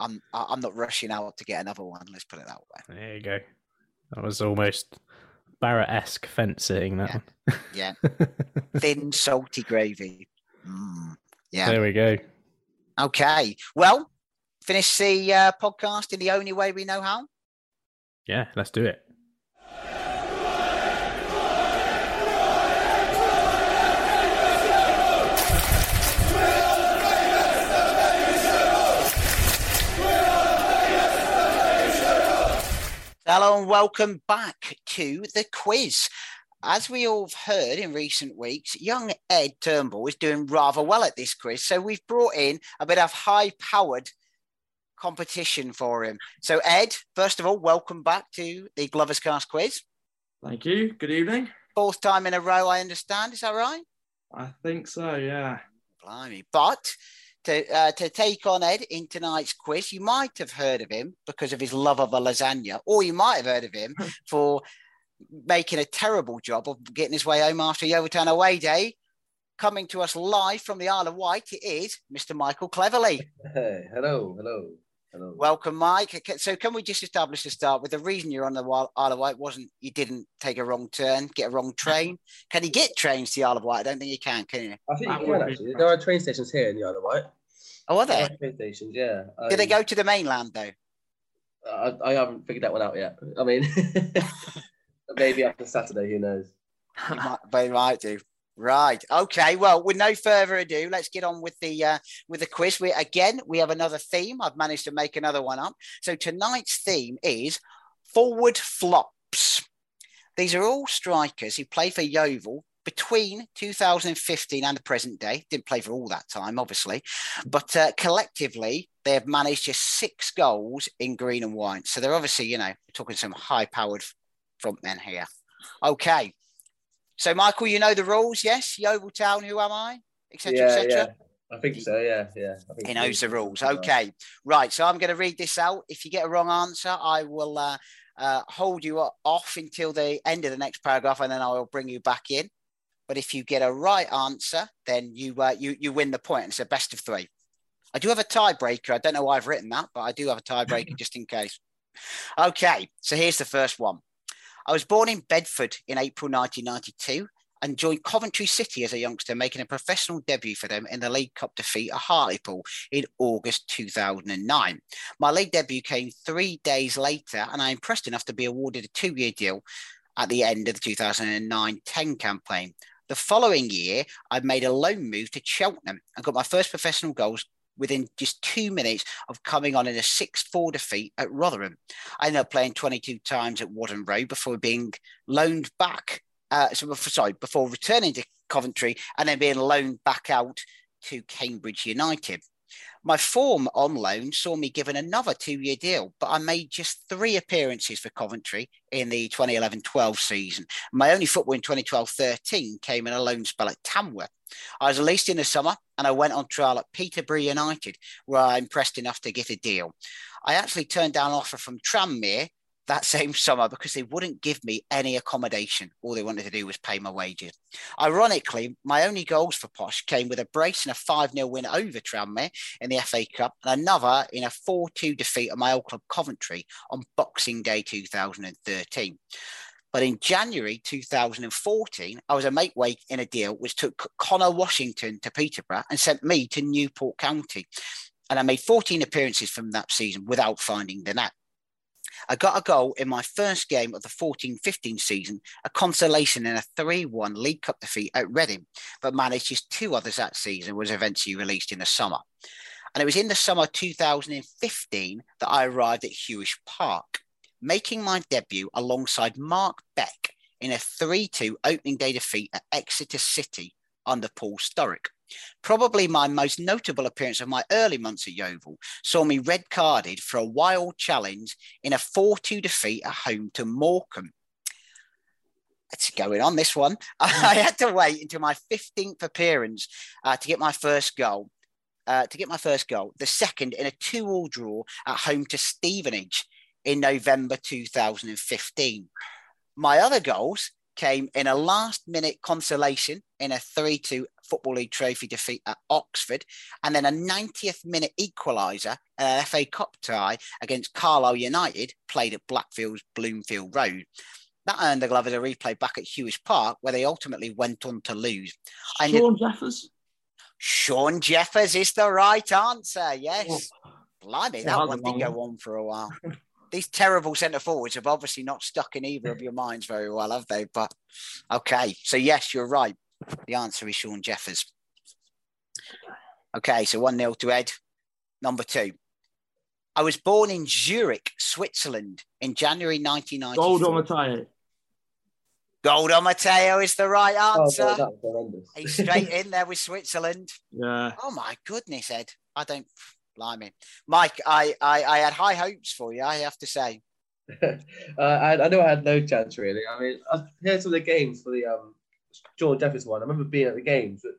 F: I'm I'm not rushing out to get another one. Let's put it that way.
E: There you go. That was almost Barrett-esque fence sitting. That one.
F: Yeah, thin salty gravy. Mm, yeah.
E: There we go.
F: Okay. Well, finish the uh, podcast in the only way we know how.
E: Yeah, let's do it.
F: Hello and welcome back to the quiz. As we all have heard in recent weeks, young Ed Turnbull is doing rather well at this quiz. So we've brought in a bit of high powered competition for him. So, Ed, first of all, welcome back to the Glovers Cast quiz.
J: Thank you. Good evening.
F: Fourth time in a row, I understand. Is that right?
J: I think so, yeah.
F: Blimey. But to, uh, to take on Ed in tonight's quiz, you might have heard of him because of his love of a lasagna, or you might have heard of him for making a terrible job of getting his way home after Yeoviltown away day. Coming to us live from the Isle of Wight, it is Mr. Michael Cleverly.
K: Hey, hello, hello, hello.
F: Welcome, Mike. So, can we just establish to start with the reason you're on the Isle of Wight wasn't you didn't take a wrong turn, get a wrong train? Can you get trains to the Isle of Wight? I don't think you can, can you?
K: I think you can actually. There are train stations here in the Isle of Wight.
F: Oh, are there?
K: Train stations, yeah.
F: Did they um, go to the mainland though?
K: I, I haven't figured that one out yet. I mean, maybe after Saturday, who knows?
F: You might, they might do. Right. Okay. Well, with no further ado, let's get on with the uh, with the quiz. We again we have another theme. I've managed to make another one up. So tonight's theme is forward flops. These are all strikers who play for Yeovil between 2015 and the present day. Didn't play for all that time, obviously, but uh, collectively they have managed just six goals in green and white. So they're obviously, you know, talking some high-powered front men here. Okay. So, Michael, you know the rules, yes? Yeovil Town, who am I? Etc.
K: yeah,
F: etc.
K: yeah. I think so. Yeah, yeah.
F: He
K: so.
F: knows the rules. Okay, right. So I'm going to read this out. If you get a wrong answer, I will uh, uh, hold you off until the end of the next paragraph, and then I will bring you back in. But if you get a right answer, then you uh, you you win the point. It's a best of three. I do have a tiebreaker. I don't know why I've written that, but I do have a tiebreaker just in case. Okay, so here's the first one. I was born in Bedford in April 1992 and joined Coventry City as a youngster, making a professional debut for them in the League Cup defeat at Hartlepool in August 2009. My league debut came three days later, and I impressed enough to be awarded a two year deal at the end of the 2009 10 campaign. The following year, I made a loan move to Cheltenham and got my first professional goals within just two minutes of coming on in a 6 4 defeat at Rotherham. I ended up playing 22 times at Whaddon Road before being loaned back. Uh, so, sorry, before returning to Coventry and then being loaned back out to Cambridge United. My form on loan saw me given another two year deal, but I made just three appearances for Coventry in the 2011 12 season. My only football in 2012 13 came in a loan spell at Tamworth. I was released in the summer and I went on trial at Peterborough United, where I impressed enough to get a deal. I actually turned down an offer from Tranmere that same summer because they wouldn't give me any accommodation. All they wanted to do was pay my wages. Ironically, my only goals for Posh came with a brace and a 5 0 win over Tranmere in the FA Cup and another in a 4 2 defeat at my old club Coventry on Boxing Day 2013. But in January 2014, I was a mate weight in a deal which took Connor Washington to Peterborough and sent me to Newport County. And I made 14 appearances from that season without finding the net. I got a goal in my first game of the 14 15 season, a consolation in a 3 1 League Cup defeat at Reading, but managed just two others that season, was eventually released in the summer. And it was in the summer 2015 that I arrived at Huish Park, making my debut alongside Mark Beck in a 3 2 opening day defeat at Exeter City under Paul Sturrock. Probably my most notable appearance of my early months at Yeovil saw me red carded for a wild challenge in a 4 2 defeat at home to Morecambe. It's going on this one. I had to wait until my 15th appearance uh, to get my first goal. Uh, to get my first goal, the second in a two-all draw at home to Stevenage in November 2015. My other goals came in a last-minute consolation in a 3-2 Football League Trophy defeat at Oxford, and then a 90th minute equaliser, uh, FA Cup tie against Carlisle United, played at Blackfield's Bloomfield Road. That earned the Glovers a replay back at Huish Park, where they ultimately went on to lose. Knew-
J: Shaun Jeffers.
F: Shaun Jeffers is the right answer. Yes. Blimey, that one did go on for a while. These terrible centre forwards have obviously not stuck in either of your minds very well, have they? But okay. So, yes, you're right. The answer is Shaun Jeffers. Okay. So, 1 0 to Ed. Number two. I was born in Zurich, Switzerland in January 1994.
J: Gold on Mateo.
F: Goldo Matteo is the right
K: Oh,
F: answer.
K: God, that.
F: He's straight in there with Switzerland.
J: Yeah.
F: Oh my goodness, Ed. I don't Blimey. Mike, I, I, I had high hopes for you, I have to say.
K: uh, I, I know I had no chance really. I mean, I heard some of the games for the um, George Jefferson one. I remember being at the games, but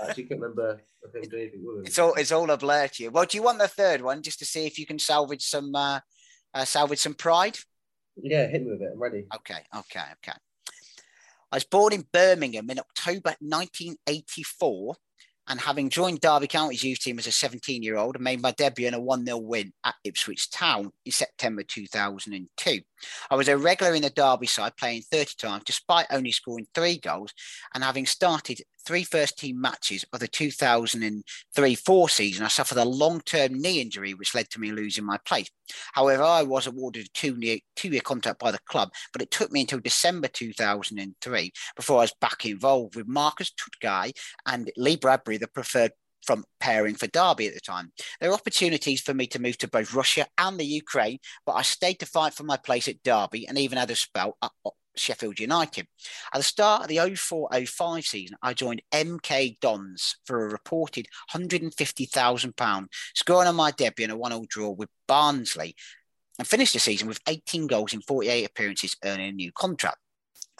K: I actually couldn't remember him doing anything with it.
F: It's all it's all a blur to you. Well, do you want the third one just to see if you can salvage some uh, uh, salvage some pride?
K: Yeah, hit me with it. I'm ready.
F: Okay, okay, okay. I was born in Birmingham in October 1984 and having joined Derby County's youth team as a 17 year old, I made my debut in a 1 0 win at Ipswich Town in September 2002. I was a regular in the Derby side, playing 30 times, despite only scoring three goals and having started three first team matches of the 2003 4 season. I suffered a long term knee injury, which led to me losing my place. However, I was awarded a two year, two year contract by the club, but it took me until December 2003 before I was back involved with Marcus Tudgay and Lee Bradbury, the preferred from pairing for Derby at the time. There were opportunities for me to move to both Russia and the Ukraine, but I stayed to fight for my place at Derby and even had a spell Sheffield United. At the start of the 04-05 season, I joined MK Dons for a reported £150,000, scoring on my debut in a 1-0 draw with Barnsley and finished the season with 18 goals in 48 appearances, earning a new contract.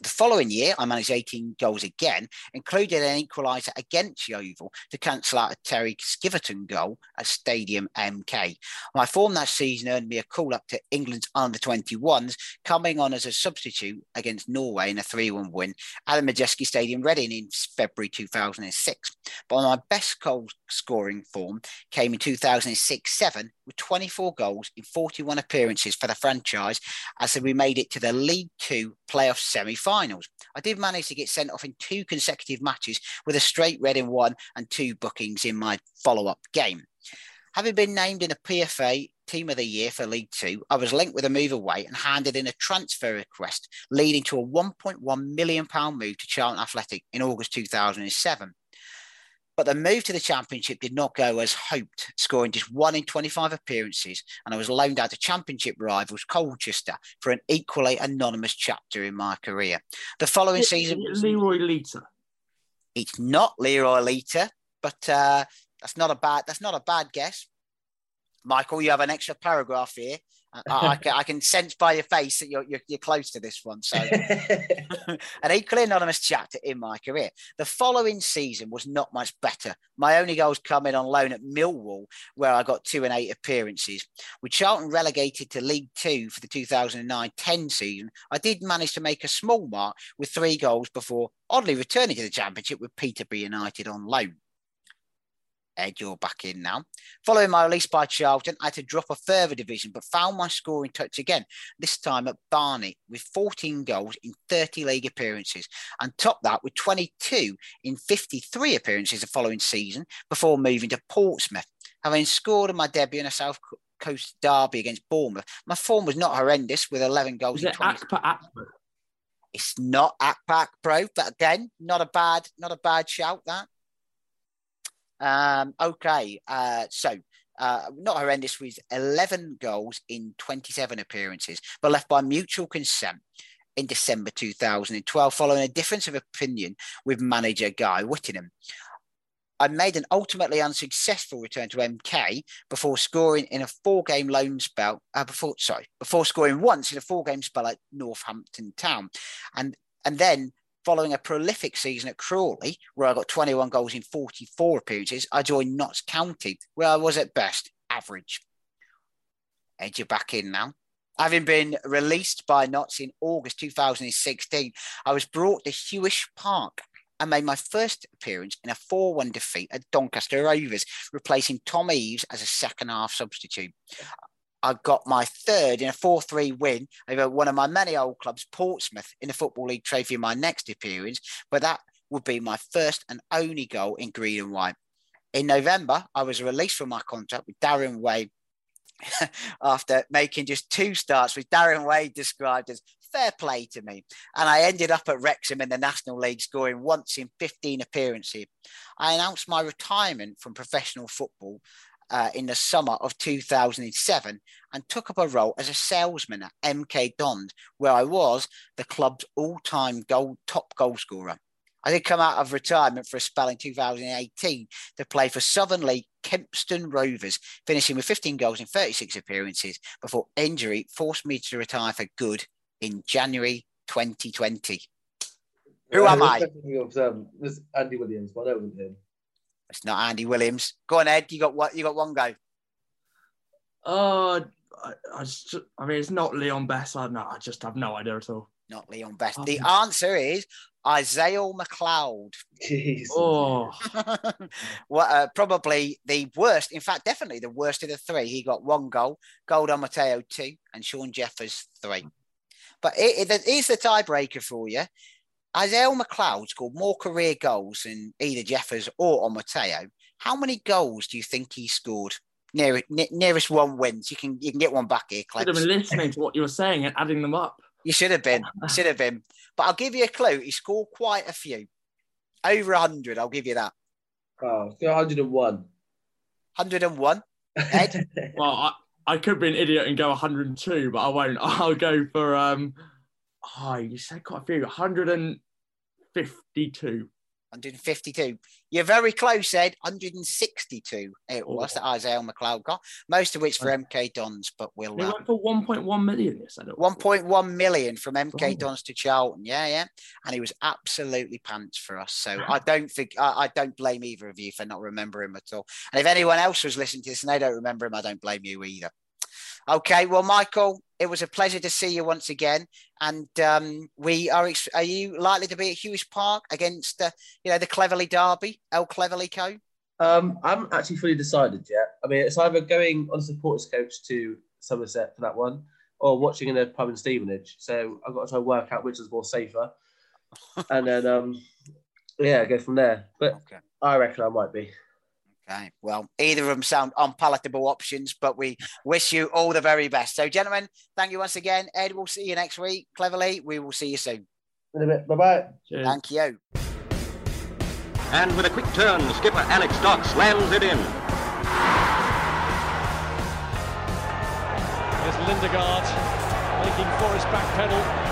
F: The following year, I managed 18 goals again, including an equaliser against Yeovil to cancel out a Terry Skiverton goal at Stadium MK. My form that season earned me a call up to England's under 21s, coming on as a substitute against Norway in a 3 1 win at the Madejski Stadium, Reading in February 2006. But my best goal scoring form came in 2006 7 with 24 goals in 41 appearances for the franchise as we made it to the League Two playoff semi finals. I did manage to get sent off in two consecutive matches with a straight red in one and two bookings in my follow up game. Having been named in a PFA Team of the Year for League Two, I was linked with a move away and handed in a transfer request, leading to a £1.1 million move to Charlton Athletic in August 2007. But the move to the championship did not go as hoped, scoring just one in 25 appearances, and I was loaned out to championship rivals Colchester for an equally anonymous chapter in my career. The following
J: Is
F: season,
J: it Leroy Lita.
F: it's not Leroy Lita, but uh, that's not a bad that's not a bad guess. Michael, you have an extra paragraph here. I, I, can, I can sense by your face that you're, you're, you're close to this one. So, an equally anonymous chapter in my career. The following season was not much better. My only goals coming on loan at Millwall, where I got two and eight appearances. With Charlton relegated to League Two for the 2009 10 season, I did manage to make a small mark with three goals before oddly returning to the Championship with Peterborough United on loan. Ed, you're back in now. Following my release by Charlton, I had to drop a further division, but found my scoring touch again, this time at Barnet, with 14 goals in 30 league appearances, and topped that with 22 in 53 appearances the following season before moving to Portsmouth. Having scored in my debut in a South Coast derby against Bournemouth, my form was not horrendous with 11 goals
J: Is
F: in
J: it
F: 20.
J: Akpa Akpa?
F: It's not Akpak bro, but again, not a bad, not a bad shout that. Um, okay, uh, so uh, not horrendous with 11 goals in 27 appearances, but left by mutual consent in December 2012, following a difference of opinion with manager Guy Whittingham. I made an ultimately unsuccessful return to MK before scoring in a four-game loan spell. Uh, before sorry, before scoring once in a four-game spell at Northampton Town, and and then following a prolific season at Crawley, where I got 21 goals in 44 appearances, I joined Notts County, where I was at best average. Ed, you're back in now. Having been released by Notts in August 2016, I was brought to Huish Park and made my first appearance in a 4 1 defeat at Doncaster Rovers, replacing Tom Eaves as a second half substitute. I got my third in a 4 3 win over one of my many old clubs, Portsmouth, in the Football League Trophy in my next appearance, but that would be my first and only goal in green and white. In November, I was released from my contract with Darren Way after making just two starts, which Darren Way described as fair play to me. And I ended up at Wrexham in the National League, scoring once in 15 appearances. I announced my retirement from professional football uh, in the summer of 2007 and took up a role as a salesman at MK Dons, where I was the club's all-time goal top goal scorer. I did come out of retirement for a spell in 2018 to play for Southern League Kempston Rovers, finishing with 15 goals in 36 appearances before injury forced me to retire for good in January 2020. Who am I?
K: Andy Williams, but I don't him.
F: It's not Andy Williams. Go on, Ed. You got what? You got one go.
J: Uh, I, I, just, I mean, it's not Leon Best. I, no, I just have no idea at all.
F: Not Leon Best. The answer is Izale McLeod. Jeez.
J: Oh,
F: well, uh, probably the worst. In fact, definitely the worst of the three. He got one goal, Golden Mateo two, and Shaun Jeffers three. But it, it is the tiebreaker for you. Izale McLeod scored more career goals than either Jeffers or on Mateo. How many goals do you think he scored? Near, ne- nearest one wins. You can you can get one back here,
J: should have been listening to what you were saying and adding them up.
F: You should have been. You should have been. But I'll give you a clue. He scored quite a few. Over 100, I'll give you that.
K: Oh, 101.
F: 101. Ed?
J: Well, I, I could be an idiot and go 102, but I won't. I'll go for um. Oh, you said quite a few. 152.
F: 152. You're very close, Ed. 162 it was that Izale McLeod got. Most of which for MK Dons, but we'll.
J: They
F: Uh,
J: went for 1.1 million. You said it.
F: 1.1 million from MK
J: Oh.
F: Dons to Charlton. Yeah, yeah. And he was absolutely pants for us. So I don't think I, I don't blame either of you for not remembering him at all. And if anyone else was listening to this and they don't remember him, I don't blame you either. Okay, well, Michael, it was a pleasure to see you once again. And um, we are. Ex- are you likely to be at Huish Park against, uh, you know, the Cleverly Derby, El Cleverly Co?
K: Um, I haven't actually fully decided yet. I mean, it's either going on a supporters coach to Somerset for that one, or watching in a pub in Stevenage. So I've got to try and work out which is more safer, and then um, yeah, go from there. But I reckon I might be.
F: Okay. Well, either of them sound unpalatable options, but we wish you all the very best. So, gentlemen, thank you once again. Ed, we'll see you next week. Cleverly, we will see you soon.
K: In a bit. Bye bye.
F: Thank you.
L: And with a quick turn, skipper Alex Dock slams it in.
C: There's Lindegaard making Forrest back pedal.